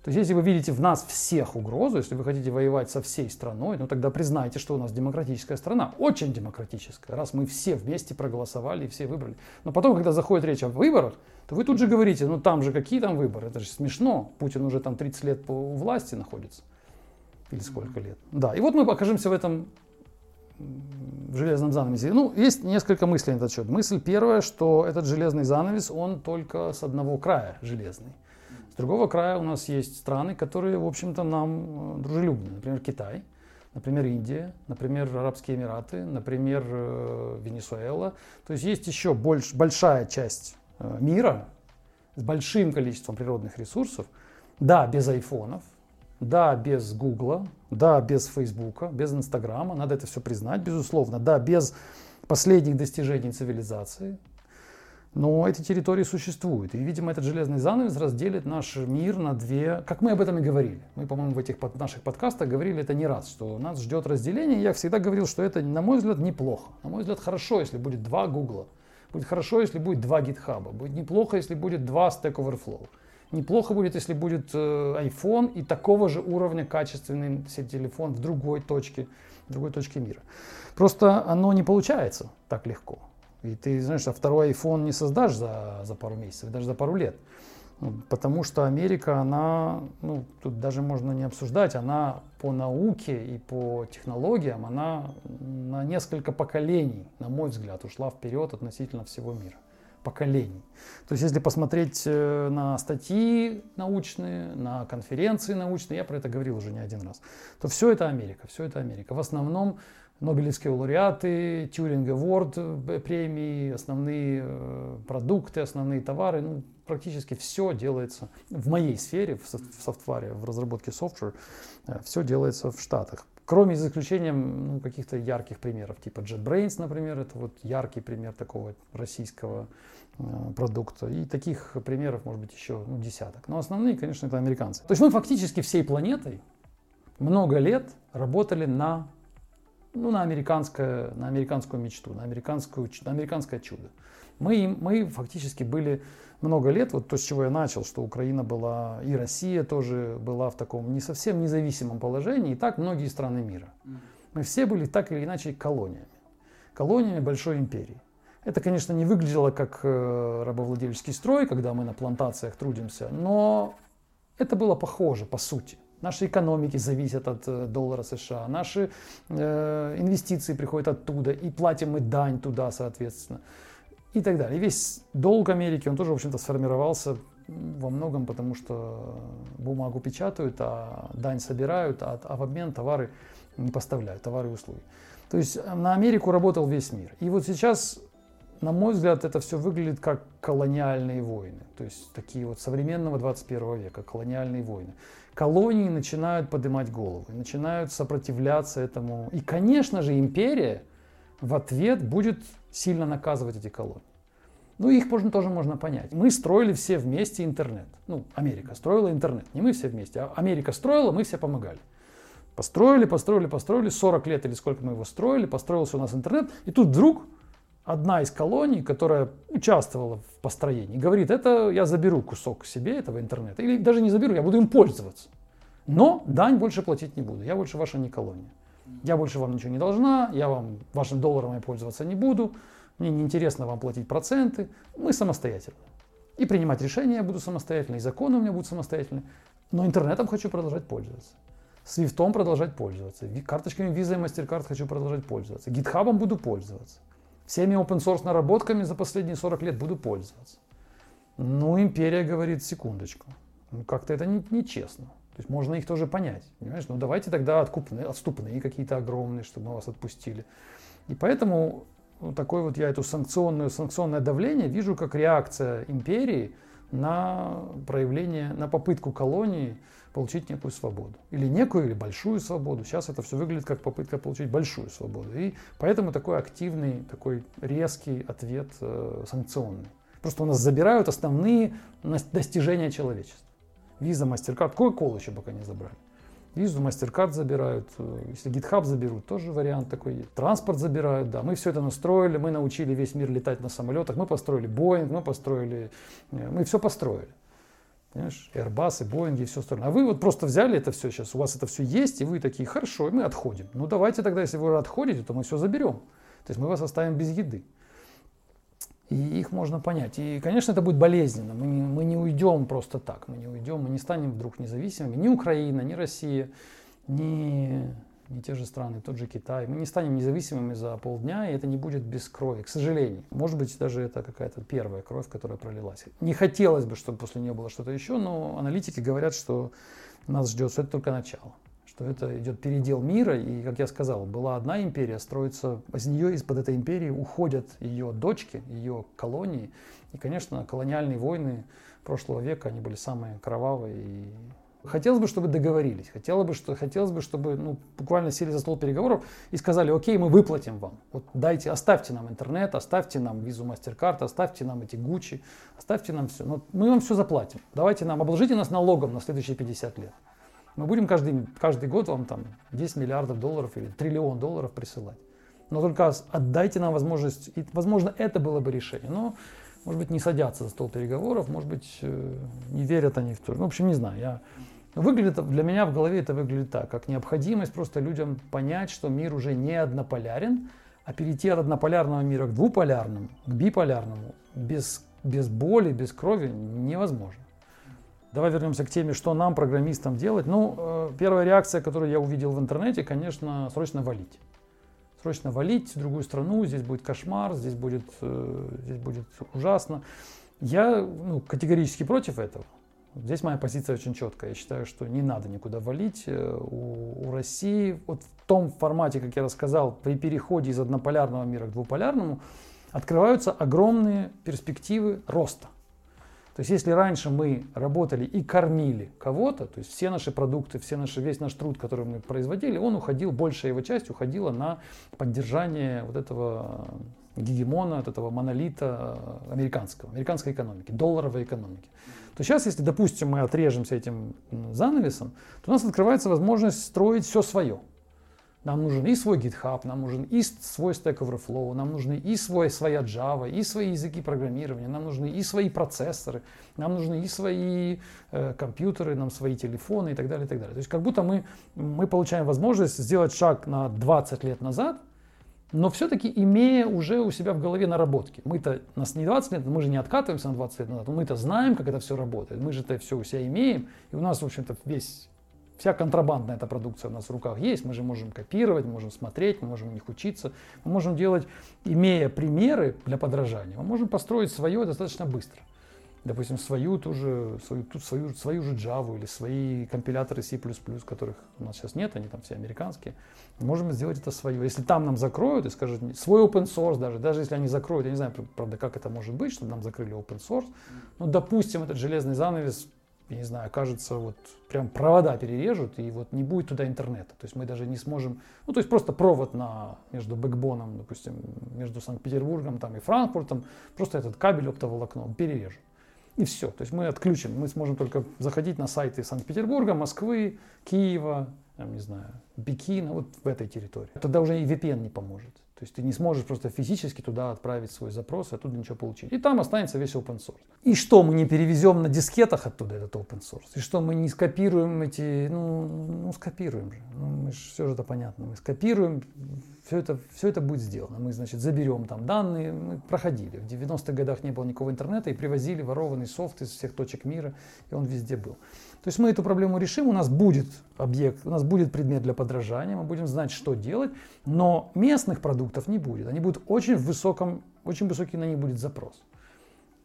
То есть, если вы видите в нас всех угрозу, если вы хотите воевать со всей страной, ну тогда признайте, что у нас демократическая страна, очень демократическая, раз мы все вместе проголосовали и все выбрали. Но потом, когда заходит речь о выборах, то вы тут же говорите, ну там же какие там выборы, это же смешно, Путин уже там 30 лет по власти находится. Или сколько лет. Да, и вот мы окажемся в этом в железном занавесе. Ну, есть несколько мыслей на этот счет. Мысль первая, что этот железный занавес, он только с одного края железный. Другого края у нас есть страны, которые, в общем-то, нам э, дружелюбны. Например, Китай, например, Индия, например, Арабские Эмираты, например, э, Венесуэла. То есть есть еще больш, большая часть э, мира с большим количеством природных ресурсов. Да, без айфонов, да, без Гугла, да, без Фейсбука, без Инстаграма, надо это все признать, безусловно. Да, без последних достижений цивилизации, но эти территории существуют. И, видимо, этот железный занавес разделит наш мир на две... Как мы об этом и говорили. Мы, по-моему, в этих под наших подкастах говорили это не раз, что нас ждет разделение. Я всегда говорил, что это, на мой взгляд, неплохо. На мой взгляд, хорошо, если будет два Гугла. Будет хорошо, если будет два гитхаба. Будет неплохо, если будет два Stack Overflow. Неплохо будет, если будет э, iPhone и такого же уровня качественный телефон в другой точке, в другой точке мира. Просто оно не получается так легко. И ты знаешь, а второй iPhone не создашь за, за пару месяцев, даже за пару лет. Потому что Америка, она, ну, тут даже можно не обсуждать, она по науке и по технологиям, она на несколько поколений, на мой взгляд, ушла вперед относительно всего мира поколений. То есть если посмотреть э, на статьи научные, на конференции научные, я про это говорил уже не один раз, то все это Америка, все это Америка. В основном Нобелевские лауреаты, Тьюринг Award э, премии, основные э, продукты, основные товары, ну, практически все делается в моей сфере, в софтваре, в разработке софтвера, все делается в Штатах. Кроме за исключением ну, каких-то ярких примеров, типа JetBrains, например, это вот яркий пример такого российского э, продукта. И таких примеров может быть еще ну, десяток. Но основные, конечно, это американцы. То есть мы фактически всей планетой много лет работали на, ну, на, американское, на американскую мечту, на, американскую, на американское чудо. Мы, мы фактически были много лет, вот то, с чего я начал, что Украина была, и Россия тоже была в таком не совсем независимом положении, и так многие страны мира. Мы все были так или иначе колониями, колониями большой империи. Это, конечно, не выглядело как э, рабовладельческий строй, когда мы на плантациях трудимся, но это было похоже, по сути. Наши экономики зависят от э, доллара США, наши э, инвестиции приходят оттуда, и платим мы дань туда, соответственно и так далее. Весь долг Америки, он тоже, в общем-то, сформировался во многом потому, что бумагу печатают, а дань собирают, а, а в обмен товары не поставляют, товары и услуги. То есть э, на Америку работал весь мир. И вот сейчас, на мой взгляд, это все выглядит как колониальные войны. То есть такие вот современного 21 века, колониальные войны. Колонии начинают поднимать головы, начинают сопротивляться этому. И, конечно же, империя в ответ будет сильно наказывать эти колонии. Ну, их можно, тоже можно понять. Мы строили все вместе интернет. Ну, Америка строила интернет. Не мы все вместе, а Америка строила, мы все помогали. Построили, построили, построили. 40 лет или сколько мы его строили, построился у нас интернет. И тут вдруг одна из колоний, которая участвовала в построении, говорит, это я заберу кусок себе этого интернета. Или даже не заберу, я буду им пользоваться. Но дань больше платить не буду. Я больше ваша не колония. Я больше вам ничего не должна, я вам вашим долларом я пользоваться не буду, мне не интересно вам платить проценты, мы самостоятельны. И принимать решения я буду самостоятельно, и законы у меня будут самостоятельны, но интернетом хочу продолжать пользоваться. Свифтом продолжать пользоваться, карточками Visa и MasterCard хочу продолжать пользоваться, гитхабом буду пользоваться, всеми open source наработками за последние 40 лет буду пользоваться. Ну, империя говорит, секундочку, ну как-то это нечестно. Не то есть можно их тоже понять. Понимаешь? Ну давайте тогда откупные, отступные какие-то огромные, чтобы мы вас отпустили. И поэтому вот такой вот я эту санкционную, санкционное давление вижу как реакция империи на проявление, на попытку колонии получить некую свободу. Или некую, или большую свободу. Сейчас это все выглядит как попытка получить большую свободу. И поэтому такой активный, такой резкий ответ э, санкционный. Просто у нас забирают основные достижения человечества. Виза, MasterCard, Coca-Cola еще пока не забрали. Визу, MasterCard забирают, э, если GitHub заберут, тоже вариант такой есть. Транспорт забирают, да. Мы все это настроили, мы научили весь мир летать на самолетах, мы построили Boeing, мы построили, э, мы все построили. Понимаешь, Airbus, и Boeing, и все остальное. А вы вот просто взяли это все сейчас, у вас это все есть, и вы такие, хорошо, и мы отходим. Ну давайте тогда, если вы отходите, то мы все заберем. То есть мы вас оставим без еды. И их можно понять. И, конечно, это будет болезненно. Мы не, мы не уйдем просто так. Мы не уйдем, мы не станем вдруг независимыми. Ни Украина, ни Россия, ни, не те же страны, тот же Китай. Мы не станем независимыми за полдня, и это не будет без крови, к сожалению. Может быть, даже это какая-то первая кровь, которая пролилась. Не хотелось бы, чтобы после нее было что-то еще, но аналитики говорят, что нас ждет, что это только начало что это идет передел мира, и, как я сказал, была одна империя, строится, из нее, из-под этой империи уходят ее дочки, ее колонии, и, конечно, колониальные войны прошлого века, они были самые кровавые и Хотелось бы, чтобы договорились. Хотелось бы, что, хотелось бы, чтобы ну, буквально сели за стол переговоров и сказали, окей, мы выплатим вам. Вот дайте, оставьте нам интернет, оставьте нам визу MasterCard, оставьте нам эти Гуччи, оставьте нам все. Но мы вам все заплатим. Давайте нам, обложите нас налогом на следующие 50 лет. Мы будем каждый, каждый год вам там 10 миллиардов долларов или триллион долларов присылать. Но только отдайте нам возможность, и, возможно, это было бы решение. Но, может быть, не садятся за стол переговоров, может быть, э, не верят они в то. Ну, в общем, не знаю. Я Выглядит, для меня в голове это выглядит так, как необходимость просто людям понять, что мир уже не однополярен, а перейти от однополярного мира к двуполярному, к биполярному, без, без боли, без крови невозможно. Давай вернемся к теме, что нам, программистам, делать. Ну, э, первая реакция, которую я увидел в интернете, конечно, срочно валить. Срочно валить в другую страну, здесь будет кошмар, здесь будет, э, здесь будет ужасно. Я ну, категорически против этого. Здесь моя позиция очень четкая. Я считаю, что не надо никуда валить. Э, у, у России вот в том формате, как я рассказал, при переходе из однополярного мира к двуполярному открываются огромные перспективы роста. То есть если раньше мы работали и кормили кого-то, то есть все наши продукты, все наши, весь наш труд, который мы производили, он уходил, большая его часть уходила на поддержание вот этого гегемона, от этого монолита американского, американской экономики, долларовой экономики то сейчас, если, допустим, мы отрежемся этим занавесом, то у нас открывается возможность строить все свое. Нам нужен и свой GitHub, нам нужен и свой Stack Overflow, нам нужны и свой, своя Java, и свои языки программирования, нам нужны и свои процессоры, нам нужны и свои э, компьютеры, нам свои телефоны и так далее, и так далее. То есть как будто мы, мы получаем возможность сделать шаг на 20 лет назад – но все-таки имея уже у себя в голове наработки. Мы-то, нас не 20 лет, мы же не откатываемся на 20 лет назад, мы-то знаем, как это все работает, мы же это все у себя имеем, и у нас, в общем-то, весь, вся контрабандная эта продукция у нас в руках есть, мы же можем копировать, мы можем смотреть, мы можем у них учиться, мы можем делать, имея примеры для подражания, мы можем построить свое достаточно быстро. Допустим, свою ту же, свою, ту, свою, свою же Java или свои компиляторы C++, которых у нас сейчас нет, они там все американские, можем сделать это свое. Если там нам закроют и скажут, свой open source даже, даже если они закроют, я не знаю, правда, как это может быть, чтобы нам закрыли open source, но, допустим, этот железный занавес, я не знаю, кажется, вот прям провода перережут, и вот не будет туда интернета. То есть мы даже не сможем, ну, то есть просто провод на, между бэкбоном, допустим, между Санкт-Петербургом там, и Франкфуртом, просто этот кабель оптоволокно перережут. И все. То есть мы отключим. Мы сможем только заходить на сайты Санкт-Петербурга, Москвы, Киева, там, не знаю, Пекина, вот в этой территории. Тогда уже и VPN не поможет. То есть ты не сможешь просто физически туда отправить свой запрос и оттуда ничего получить. И там останется весь open source. И что мы не перевезем на дискетах оттуда этот open source? И что мы не скопируем эти, ну, ну скопируем же. Ну, мы же, все же это понятно. Мы скопируем, все это, все это будет сделано. Мы, значит, заберем там данные. Мы проходили. В 90-х годах не было никакого интернета и привозили ворованный софт из всех точек мира, и он везде был. То есть мы эту проблему решим, у нас будет объект, у нас будет предмет для подражания, мы будем знать, что делать, но местных продуктов не будет. Они будут очень высоком, очень высокий на них будет запрос.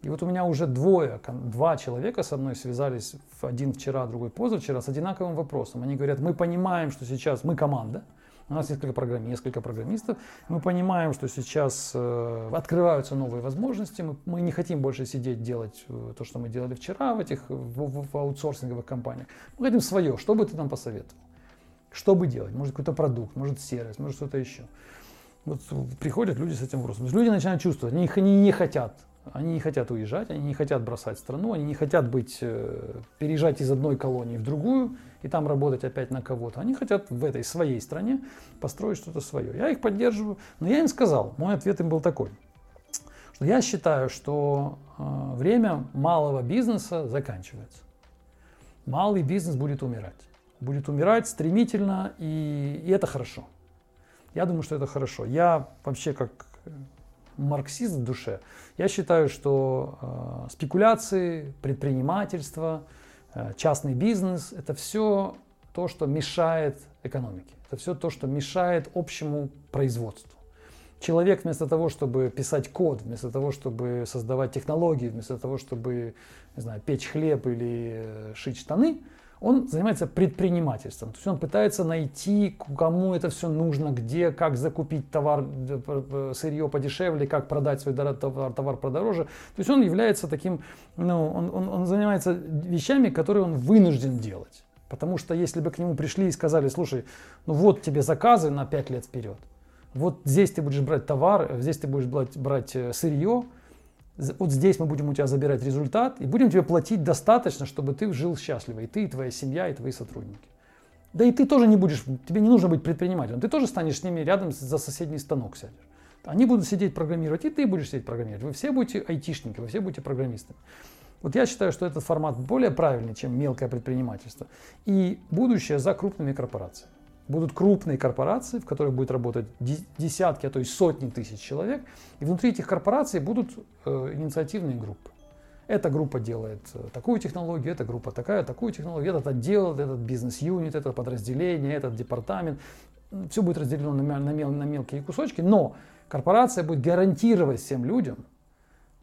И вот у меня уже двое, два человека со мной связались, один вчера, другой позавчера, с одинаковым вопросом. Они говорят, мы понимаем, что сейчас мы команда, у нас несколько, программ, несколько программистов. Мы понимаем, что сейчас э, открываются новые возможности. Мы, мы не хотим больше сидеть делать э, то, что мы делали вчера в этих в, в, в аутсорсинговых компаниях. Мы хотим свое. Что бы ты нам посоветовал? Что бы делать? Может какой-то продукт, может сервис, может что-то еще. Вот приходят люди с этим вопросом. Люди начинают чувствовать, они, они не хотят они не хотят уезжать, они не хотят бросать страну, они не хотят быть, э, переезжать из одной колонии в другую и там работать опять на кого-то. Они хотят в этой своей стране построить что-то свое. Я их поддерживаю, но я им сказал, мой ответ им был такой, что я считаю, что э, время малого бизнеса заканчивается. Малый бизнес будет умирать. Будет умирать стремительно, и, и это хорошо. Я думаю, что это хорошо. Я вообще как марксист в душе, я считаю, что э, спекуляции, предпринимательство, э, частный бизнес – это все то, что мешает экономике. Это все то, что мешает общему производству. Человек вместо того, чтобы писать код, вместо того, чтобы создавать технологии, вместо того, чтобы не знаю, печь хлеб или э, шить штаны, он занимается предпринимательством. То есть он пытается найти, кому это все нужно, где, как закупить товар, э, сырье подешевле, как продать свой товар, товар подороже. То есть он является таким, ну, он, он, он занимается вещами, которые он вынужден делать. Потому что если бы к нему пришли и сказали, слушай, ну вот тебе заказы на 5 лет вперед, вот здесь ты будешь брать товар, здесь ты будешь брать, брать э, сырье, вот здесь мы будем у тебя забирать результат и будем тебе платить достаточно, чтобы ты жил счастливо, и ты, и твоя семья, и твои сотрудники. Да и ты тоже не будешь, тебе не нужно быть предпринимателем, ты тоже станешь с ними рядом за соседний станок сядешь. Они будут сидеть программировать, и ты будешь сидеть программировать. Вы все будете айтишники, вы все будете программистами. Вот я считаю, что этот формат более правильный, чем мелкое предпринимательство. И будущее за крупными корпорациями будут крупные корпорации, в которых будет работать десятки, а то и сотни тысяч человек, и внутри этих корпораций будут э, инициативные группы. Эта группа делает э, такую технологию, эта группа такая, такую технологию, этот отдел, этот бизнес-юнит, это подразделение, этот департамент. Все будет разделено на, на, мел, на мелкие кусочки, но корпорация будет гарантировать всем людям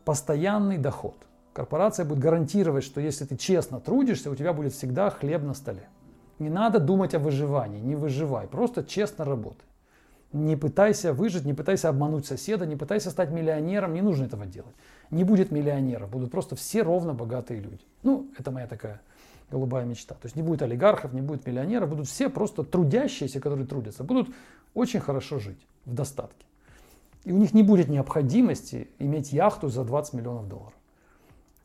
постоянный доход. Корпорация будет гарантировать, что если ты честно трудишься, у тебя будет всегда хлеб на столе. Не надо думать о выживании, не выживай, просто честно работай. Не пытайся выжить, не пытайся обмануть соседа, не пытайся стать миллионером, не нужно этого делать. Не будет миллионеров, будут просто все ровно богатые люди. Ну, это моя такая голубая мечта. То есть не будет олигархов, не будет миллионеров, будут все просто трудящиеся, которые трудятся, будут очень хорошо жить в достатке. И у них не будет необходимости иметь яхту за 20 миллионов долларов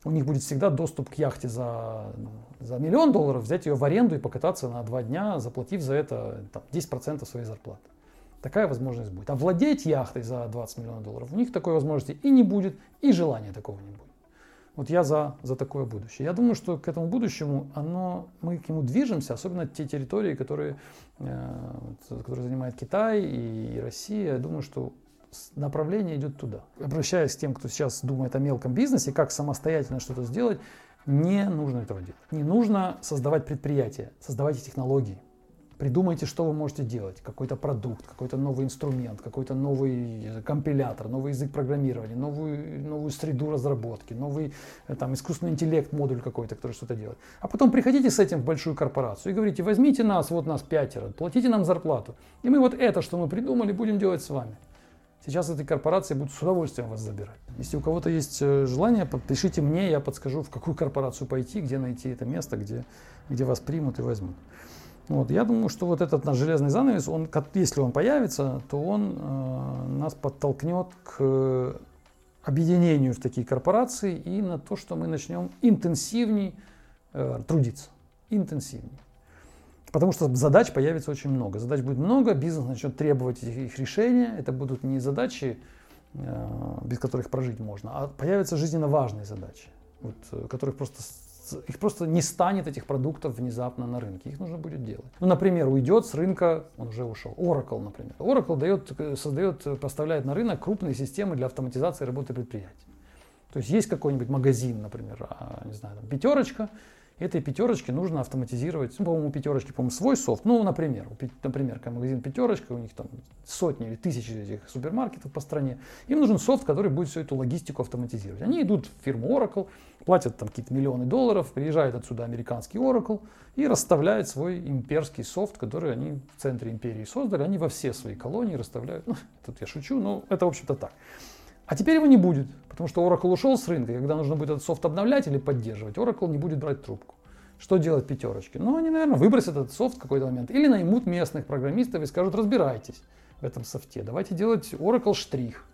у них будет всегда доступ к яхте за, за миллион долларов, взять ее в аренду и покататься на два дня, заплатив за это там, 10% своей зарплаты. Такая возможность будет. А владеть яхтой за 20 миллионов долларов у них такой возможности и не будет, и желания такого не будет. Вот я за, за такое будущее. Я думаю, что к этому будущему оно, мы к нему движемся, особенно те территории, которые, э, которые занимает Китай и Россия. Я думаю, что направление идет туда. Обращаясь к тем, кто сейчас думает о мелком бизнесе, как самостоятельно что-то сделать, не нужно этого делать. Не нужно создавать предприятия, создавайте технологии. Придумайте, что вы можете делать. Какой-то продукт, какой-то новый инструмент, какой-то новый компилятор, новый язык программирования, новую, новую среду разработки, новый э, там, искусственный интеллект, модуль какой-то, который что-то делает. А потом приходите с этим в большую корпорацию и говорите, возьмите нас, вот нас пятеро, платите нам зарплату. И мы вот это, что мы придумали, будем делать с вами. Сейчас эти корпорации будут с удовольствием вас забирать. Если у кого-то есть э, желание, пишите мне, я подскажу, в какую корпорацию пойти, где найти это место, где, где вас примут и возьмут. Вот, я думаю, что вот этот наш железный занавес, он, если он появится, то он э, нас подтолкнет к объединению в такие корпорации и на то, что мы начнем интенсивней э, трудиться. Интенсивней. Потому что задач появится очень много. Задач будет много, бизнес начнет требовать их решения. Это будут не задачи, э, без которых прожить можно, а появятся жизненно важные задачи, вот, э, которых просто их просто не станет этих продуктов внезапно на рынке. Их нужно будет делать. Ну, например, уйдет с рынка, он уже ушел, Oracle, например. Oracle дает, э, создает, поставляет на рынок крупные системы для автоматизации работы предприятий. То есть есть какой-нибудь магазин, например, а, не знаю, там, пятерочка, этой пятерочке нужно автоматизировать, ну, по-моему, у пятерочки, по-моему, свой софт. Ну, например, например, магазин пятерочка, у них там сотни или тысячи этих супермаркетов по стране. Им нужен софт, который будет всю эту логистику автоматизировать. Они идут в фирму Oracle, платят там какие-то миллионы долларов, приезжает отсюда американский Oracle и расставляет свой имперский софт, который они в центре империи создали. Они во все свои колонии расставляют. Ну, тут я шучу, но это, в общем-то, так. А теперь его не будет, потому что Oracle ушел с рынка, и когда нужно будет этот софт обновлять или поддерживать, Oracle не будет брать трубку. Что делать пятерочки? Ну, они, наверное, выбросят этот софт в какой-то момент. Или наймут местных программистов и скажут, разбирайтесь в этом софте. Давайте делать Oracle штрих.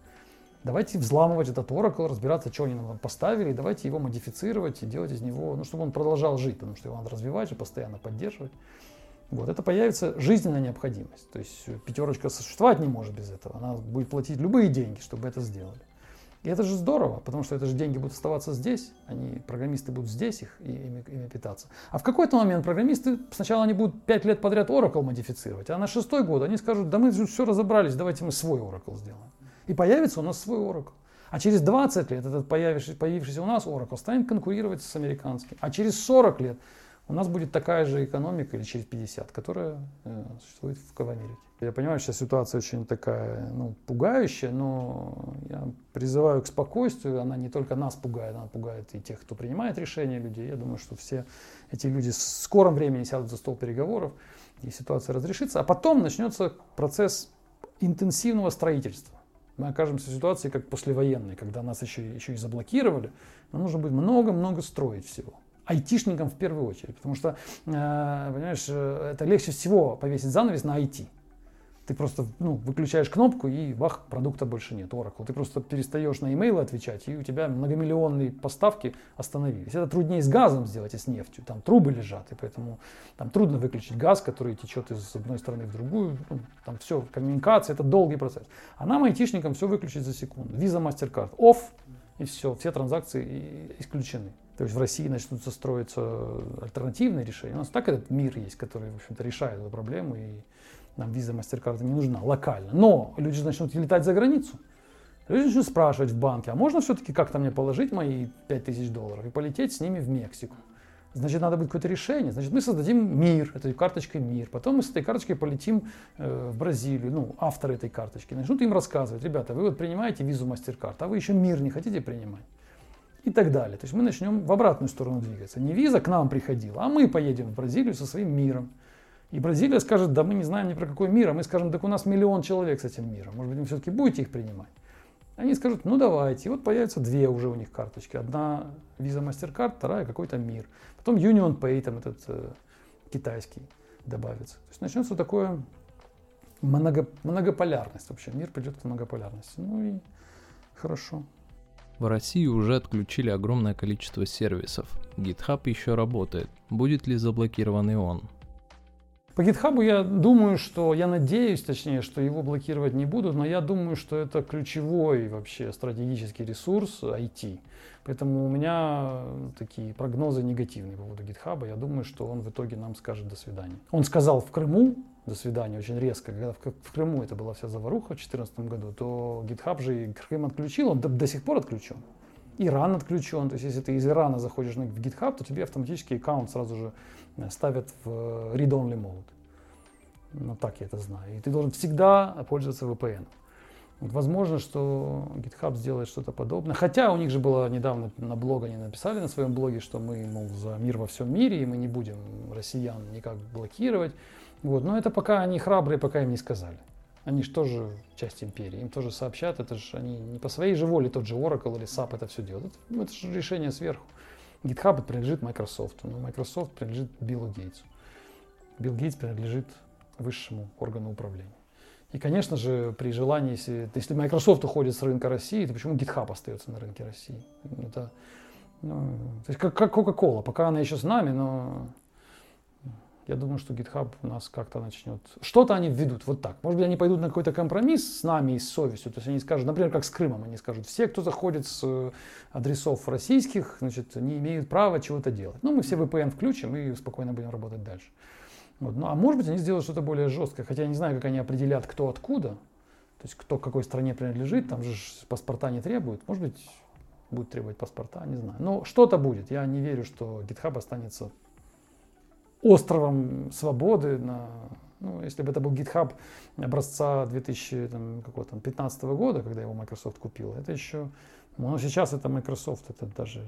Давайте взламывать этот Oracle, разбираться, что они нам поставили, и давайте его модифицировать и делать из него, ну, чтобы он продолжал жить, потому что его надо развивать и постоянно поддерживать. Вот, это появится жизненная необходимость. То есть пятерочка существовать не может без этого. Она будет платить любые деньги, чтобы это сделали. И это же здорово, потому что это же деньги будут оставаться здесь, они, программисты будут здесь их и, ими, ими питаться. А в какой-то момент программисты, сначала они будут 5 лет подряд Oracle модифицировать, а на шестой год они скажут, да мы все разобрались, давайте мы свой Oracle сделаем. И появится у нас свой Oracle. А через 20 лет этот появившийся у нас Oracle станет конкурировать с американским. А через 40 лет у нас будет такая же экономика или через 50, которая э, существует в Америке. Я понимаю, что ситуация очень такая ну, пугающая, но я призываю к спокойствию. Она не только нас пугает, она пугает и тех, кто принимает решения людей. Я думаю, что все эти люди в скором времени сядут за стол переговоров, и ситуация разрешится. А потом начнется процесс интенсивного строительства. Мы окажемся в ситуации, как послевоенной, когда нас еще, еще и заблокировали. Нам нужно будет много-много строить всего айтишникам в первую очередь, потому что, э, понимаешь, э, это легче всего повесить занавес на IT. Ты просто ну, выключаешь кнопку и бах, продукта больше нет, Oracle. Ты просто перестаешь на имейлы отвечать, и у тебя многомиллионные поставки остановились. Это труднее с газом сделать и с нефтью. Там трубы лежат, и поэтому там трудно выключить газ, который течет из одной стороны в другую. Ну, там все, коммуникация, это долгий процесс. А нам, айтишникам, все выключить за секунду. Виза, MasterCard, off, и все, все транзакции исключены. То есть в России начнутся строиться альтернативные решения. У нас так этот мир есть, который, в общем-то, решает эту проблему. И нам виза MasterCard не нужна локально. Но люди начнут летать за границу. Люди начнут спрашивать в банке, а можно все-таки как-то мне положить мои 5000 долларов и полететь с ними в Мексику? Значит, надо будет какое-то решение. Значит, мы создадим мир, этой карточкой мир. Потом мы с этой карточкой полетим э, в Бразилию, ну, авторы этой карточки. Начнут им рассказывать, ребята, вы вот принимаете визу MasterCard, а вы еще мир не хотите принимать? И так далее. То есть мы начнем в обратную сторону двигаться. Не виза к нам приходила, а мы поедем в Бразилию со своим миром. И Бразилия скажет, да мы не знаем ни про какой мир, а мы скажем, так у нас миллион человек с этим миром, может быть, вы все-таки будете их принимать? Они скажут, ну давайте, и вот появятся две уже у них карточки. Одна Visa MasterCard, вторая какой-то мир. Потом Union Pay, там этот э, китайский добавится. То есть начнется такое много, многополярность вообще. Мир придет к многополярности. Ну и хорошо. В России уже отключили огромное количество сервисов. GitHub еще работает. Будет ли заблокирован и он? По GitHub я думаю, что, я надеюсь, точнее, что его блокировать не будут, но я думаю, что это ключевой вообще стратегический ресурс IT. Поэтому у меня такие прогнозы негативные по поводу GitHub. Я думаю, что он в итоге нам скажет до свидания. Он сказал в Крыму до свидания очень резко, когда в Крыму это была вся заваруха в 2014 году, то GitHub же и Крым отключил, он до, до сих пор отключен. Иран отключен. То есть, если ты из Ирана заходишь в GitHub, то тебе автоматически аккаунт сразу же э, ставят в э, read-only mode. Ну, так я это знаю. И ты должен всегда пользоваться VPN. Возможно, что GitHub сделает что-то подобное. Хотя у них же было недавно на блог, они написали на своем блоге, что мы, мол, за мир во всем мире, и мы не будем россиян никак блокировать. Вот. Но это пока они храбрые, пока им не сказали. Они же тоже часть империи, им тоже сообщат, это же они не по своей же воле, тот же Oracle или SAP это все делают. Это, это же решение сверху. GitHub принадлежит Microsoft, но Microsoft принадлежит Биллу Гейтсу. Билл Гейтс принадлежит высшему органу управления. И, конечно же, при желании, если, если Microsoft уходит с рынка России, то почему GitHub остается на рынке России? Это, ну, то есть как, как Coca-Cola, пока она еще с нами, но я думаю, что GitHub у нас как-то начнет... Что-то они введут, вот так. Может быть, они пойдут на какой-то компромисс с нами и с совестью. То есть они скажут, например, как с Крымом, они скажут, все, кто заходит с э, адресов российских, значит, не имеют права чего-то делать. Ну, мы все VPN включим и спокойно будем работать дальше. Вот. Ну, а может быть, они сделают что-то более жесткое. Хотя я не знаю, как они определят, кто откуда. То есть, кто к какой стране принадлежит. Там же паспорта не требуют. Может быть, будут требовать паспорта, не знаю. Но что-то будет. Я не верю, что GitHub останется островом свободы. На, ну, если бы это был GitHub образца 2015 года, когда его Microsoft купил, это еще... Но сейчас это Microsoft, это даже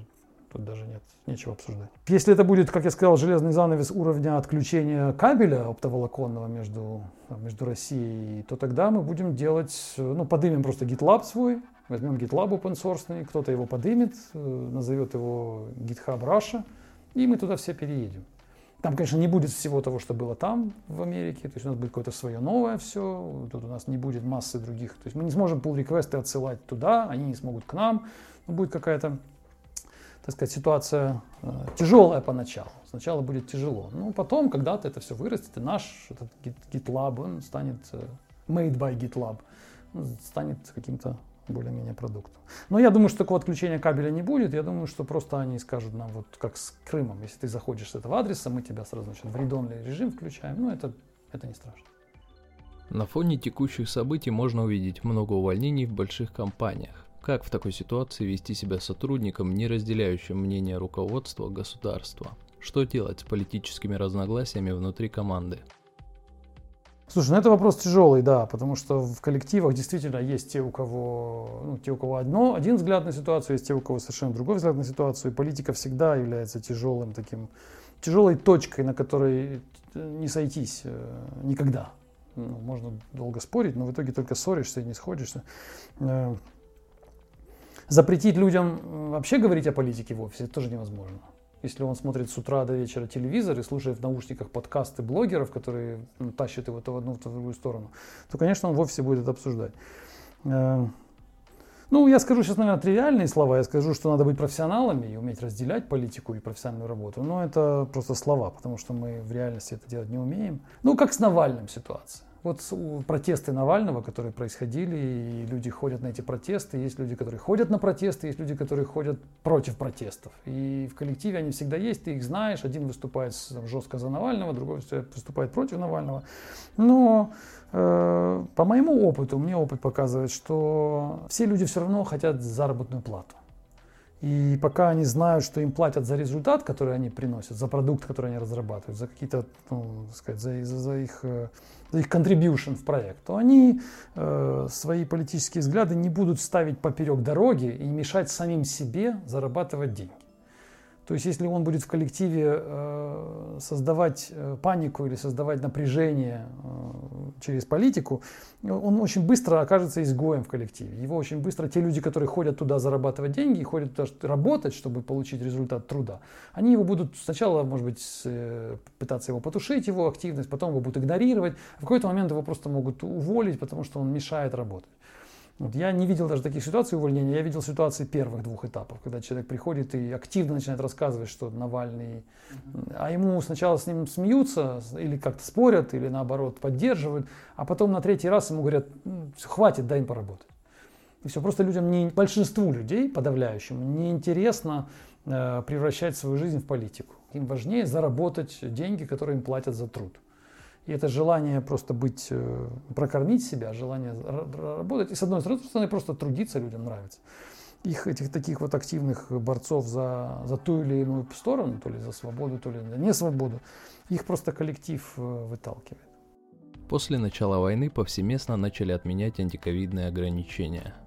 Тут даже нет, нечего обсуждать. Если это будет, как я сказал, железный занавес уровня отключения кабеля оптоволоконного между, между Россией, то тогда мы будем делать, ну, подымем просто GitLab свой, возьмем GitLab open source, кто-то его подымет, э, назовет его GitHub Russia, и мы туда все переедем. Там, конечно, не будет всего того, что было там, в Америке. То есть у нас будет какое-то свое новое все. Тут у нас не будет массы других. То есть мы не сможем pull реквесты отсылать туда, они не смогут к нам. Но будет какая-то, так сказать, ситуация э, тяжелая поначалу. Сначала будет тяжело. Но потом, когда-то это все вырастет, и наш этот GitLab, он станет э, made by GitLab, станет каким-то более-менее продукту. Но я думаю, что такого отключения кабеля не будет. Я думаю, что просто они скажут нам, вот как с Крымом, если ты заходишь с этого адреса, мы тебя сразу значит, в редонный режим включаем. Ну, это, это не страшно. На фоне текущих событий можно увидеть много увольнений в больших компаниях. Как в такой ситуации вести себя сотрудником, не разделяющим мнение руководства государства? Что делать с политическими разногласиями внутри команды? Слушай, ну это вопрос тяжелый, да, потому что в коллективах действительно есть те, у кого, ну, те, у кого одно, один взгляд на ситуацию, есть те, у кого совершенно другой взгляд на ситуацию. И политика всегда является тяжелым таким, тяжелой точкой, на которой не сойтись э, никогда. Ну, можно долго спорить, но в итоге только ссоришься и не сходишься. Э, запретить людям вообще говорить о политике в офисе это тоже невозможно если он смотрит с утра до вечера телевизор и слушает в наушниках подкасты блогеров, которые ну, тащат его то в одну, то в другую сторону, то, конечно, он вовсе будет это обсуждать. Э, ну, я скажу сейчас, наверное, тривиальные слова. Я скажу, что надо быть профессионалами и уметь разделять политику и профессиональную работу. Но это просто слова, потому что мы в реальности это делать не умеем. Ну, как с Навальным ситуация. Вот протесты Навального, которые происходили, и люди ходят на эти протесты, есть люди, которые ходят на протесты, есть люди, которые ходят против протестов. И в коллективе они всегда есть, ты их знаешь, один выступает жестко за Навального, другой выступает против Навального. Но э, по моему опыту, мне опыт показывает, что все люди все равно хотят заработную плату. И пока они знают, что им платят за результат, который они приносят, за продукт, который они разрабатывают, за какие-то, ну, так сказать, за, за, за их э, их contribution в проект, то они э, свои политические взгляды не будут ставить поперек дороги и мешать самим себе зарабатывать деньги. То есть, если он будет в коллективе э, создавать э, панику или создавать напряжение э, через политику, он очень быстро окажется изгоем в коллективе. Его очень быстро те люди, которые ходят туда зарабатывать деньги, ходят туда работать, чтобы получить результат труда, они его будут сначала, может быть, пытаться его потушить, его активность, потом его будут игнорировать, в какой-то момент его просто могут уволить, потому что он мешает работать. Вот я не видел даже таких ситуаций увольнения, я видел ситуации первых двух этапов, когда человек приходит и активно начинает рассказывать, что Навальный, а ему сначала с ним смеются или как-то спорят, или наоборот поддерживают, а потом на третий раз ему говорят, хватит, дай им поработать. И все, просто людям, не, большинству людей, подавляющему, неинтересно э, превращать свою жизнь в политику. Им важнее заработать деньги, которые им платят за труд. И это желание просто быть, э, прокормить себя, желание работать. И с одной стороны, просто трудиться людям нравится. Их, этих таких вот активных борцов за, за ту или иную сторону, то ли за свободу, то ли за несвободу, их просто коллектив э, выталкивает. После начала войны повсеместно начали отменять антиковидные ограничения –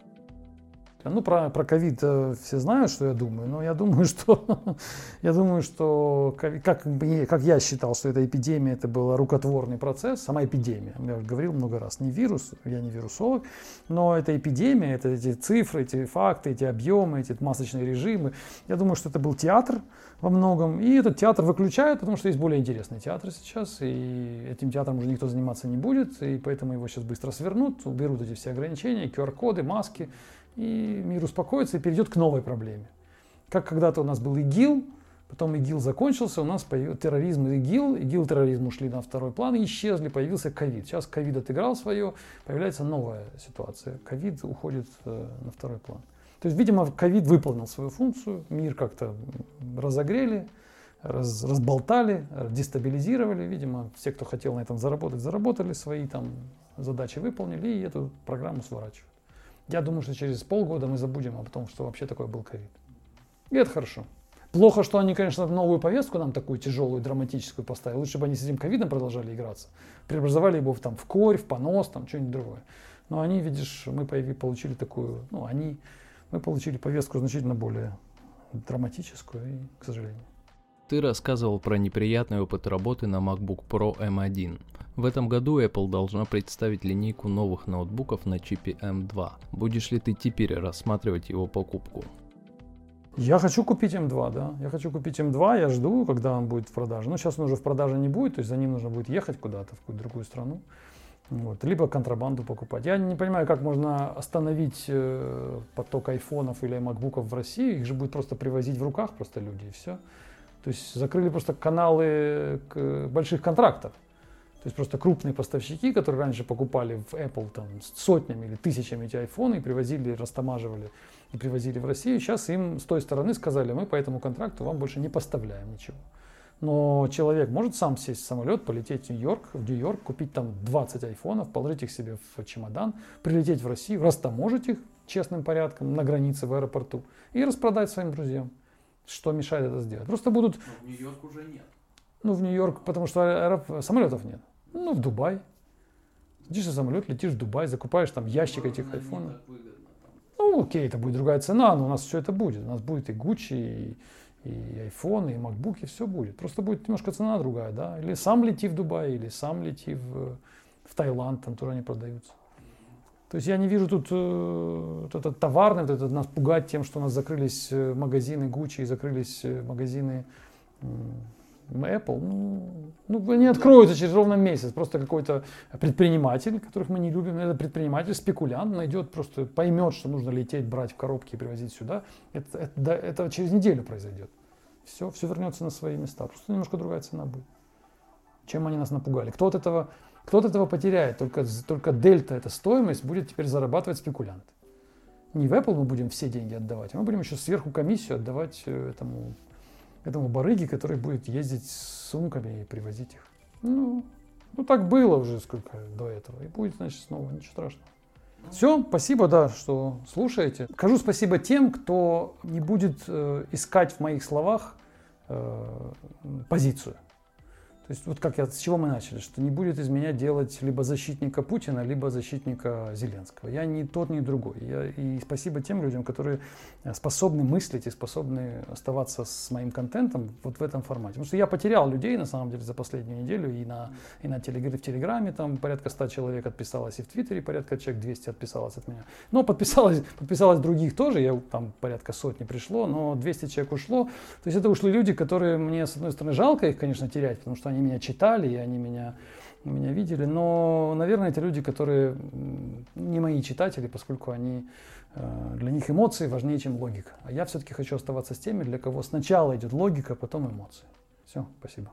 ну, про, про ковид э, все знают, что я думаю, но я думаю, что, я думаю, что как, как я считал, что эта эпидемия, это был рукотворный процесс, сама эпидемия, я говорил много раз, не вирус, я не вирусолог, но эта эпидемия, это эти цифры, эти факты, эти объемы, эти масочные режимы, я думаю, что это был театр во многом, и этот театр выключают, потому что есть более интересный театр сейчас, и этим театром уже никто заниматься не будет, и поэтому его сейчас быстро свернут, уберут эти все ограничения, QR-коды, маски, и мир успокоится и перейдет к новой проблеме. Как когда-то у нас был ИГИЛ, потом ИГИЛ закончился, у нас появился терроризм и ИГИЛ, ИГИЛ и терроризм ушли на второй план исчезли, появился ковид. Сейчас ковид отыграл свое, появляется новая ситуация. Ковид уходит э, на второй план. То есть, видимо, ковид выполнил свою функцию, мир как-то разогрели, раз, разболтали, дестабилизировали. Видимо, все, кто хотел на этом заработать, заработали свои там задачи, выполнили и эту программу сворачивают. Я думаю, что через полгода мы забудем о том, что вообще такое был ковид. И это хорошо. Плохо, что они, конечно, новую повестку нам такую тяжелую, драматическую поставили. Лучше бы они с этим ковидом продолжали играться. Преобразовали его в, там, в корь, в понос, там что-нибудь другое. Но они, видишь, мы получили такую, ну, они, мы получили повестку значительно более драматическую и, к сожалению. Ты рассказывал про неприятный опыт работы на MacBook Pro M1. В этом году Apple должна представить линейку новых ноутбуков на чипе M2. Будешь ли ты теперь рассматривать его покупку? Я хочу купить М2, да. Я хочу купить М2, я жду, когда он будет в продаже. Но сейчас он уже в продаже не будет, то есть за ним нужно будет ехать куда-то, в какую-то другую страну. Вот. Либо контрабанду покупать. Я не понимаю, как можно остановить э, поток айфонов или макбуков в России. Их же будет просто привозить в руках просто люди и все. То есть закрыли просто каналы больших контрактов. То есть просто крупные поставщики, которые раньше покупали в Apple там, сотнями или тысячами эти айфоны и привозили, растамаживали и привозили в Россию, сейчас им с той стороны сказали, мы по этому контракту вам больше не поставляем ничего. Но человек может сам сесть в самолет, полететь в Нью-Йорк, в Нью-Йорк, купить там 20 айфонов, положить их себе в чемодан, прилететь в Россию, растаможить их честным порядком на границе в аэропорту и распродать своим друзьям. Что мешает это сделать? Просто будут... Но в Нью-Йорк уже нет. Ну, в Нью-Йорк, потому что аэроп... самолетов нет. Ну, в Дубай. Сидишь на самолет, летишь в Дубай, закупаешь там ящик Может, этих айфонов. Ну, окей, это будет другая цена, но у нас все это будет. У нас будет и Gucci, и, и iPhone, и MacBook, и все будет. Просто будет немножко цена другая, да. Или сам лети в Дубай, или сам лети в, в Таиланд, там тоже они продаются. То есть я не вижу тут э, вот этот товарный, вот этот нас пугать тем, что у нас закрылись э, магазины Gucci и закрылись э, магазины м, Apple. Ну, ну, они откроются через ровно месяц. Просто какой-то предприниматель, которых мы не любим, это предприниматель, спекулянт, найдет, просто поймет, что нужно лететь, брать в коробки и привозить сюда. Это, это, да, это через неделю произойдет. Все, все вернется на свои места. Просто немножко другая цена будет. Чем они нас напугали. Кто от этого, кто от этого потеряет? Только, только дельта, эта стоимость, будет теперь зарабатывать спекулянт. Не в Apple мы будем все деньги отдавать, а мы будем еще сверху комиссию отдавать э, этому, этому барыге, который будет ездить с сумками и привозить их. Ну, ну так было уже сколько до этого. И будет, значит, снова, ничего страшного. Все, спасибо, да, что слушаете. Скажу спасибо тем, кто не будет э, искать в моих словах э, позицию. То есть вот как я, с чего мы начали, что не будет из меня делать либо защитника Путина, либо защитника Зеленского. Я ни тот, ни другой. Я, и спасибо тем людям, которые э, способны мыслить и способны оставаться с моим контентом вот в этом формате. Потому что я потерял людей, на самом деле, за последнюю неделю и на, и на телег... в Телеграме, там порядка 100 человек отписалось, и в Твиттере порядка человек 200 отписалось от меня. Но подписалось, подписалось других тоже, я, там порядка сотни пришло, но 200 человек ушло. То есть это ушли люди, которые мне, с одной стороны, жалко их, конечно, терять, потому что они меня читали, и они меня, меня видели. Но, наверное, это люди, которые не мои читатели, поскольку они, э, для них эмоции важнее, чем логика. А я все-таки хочу оставаться с теми, для кого сначала идет логика, потом эмоции. Все, спасибо.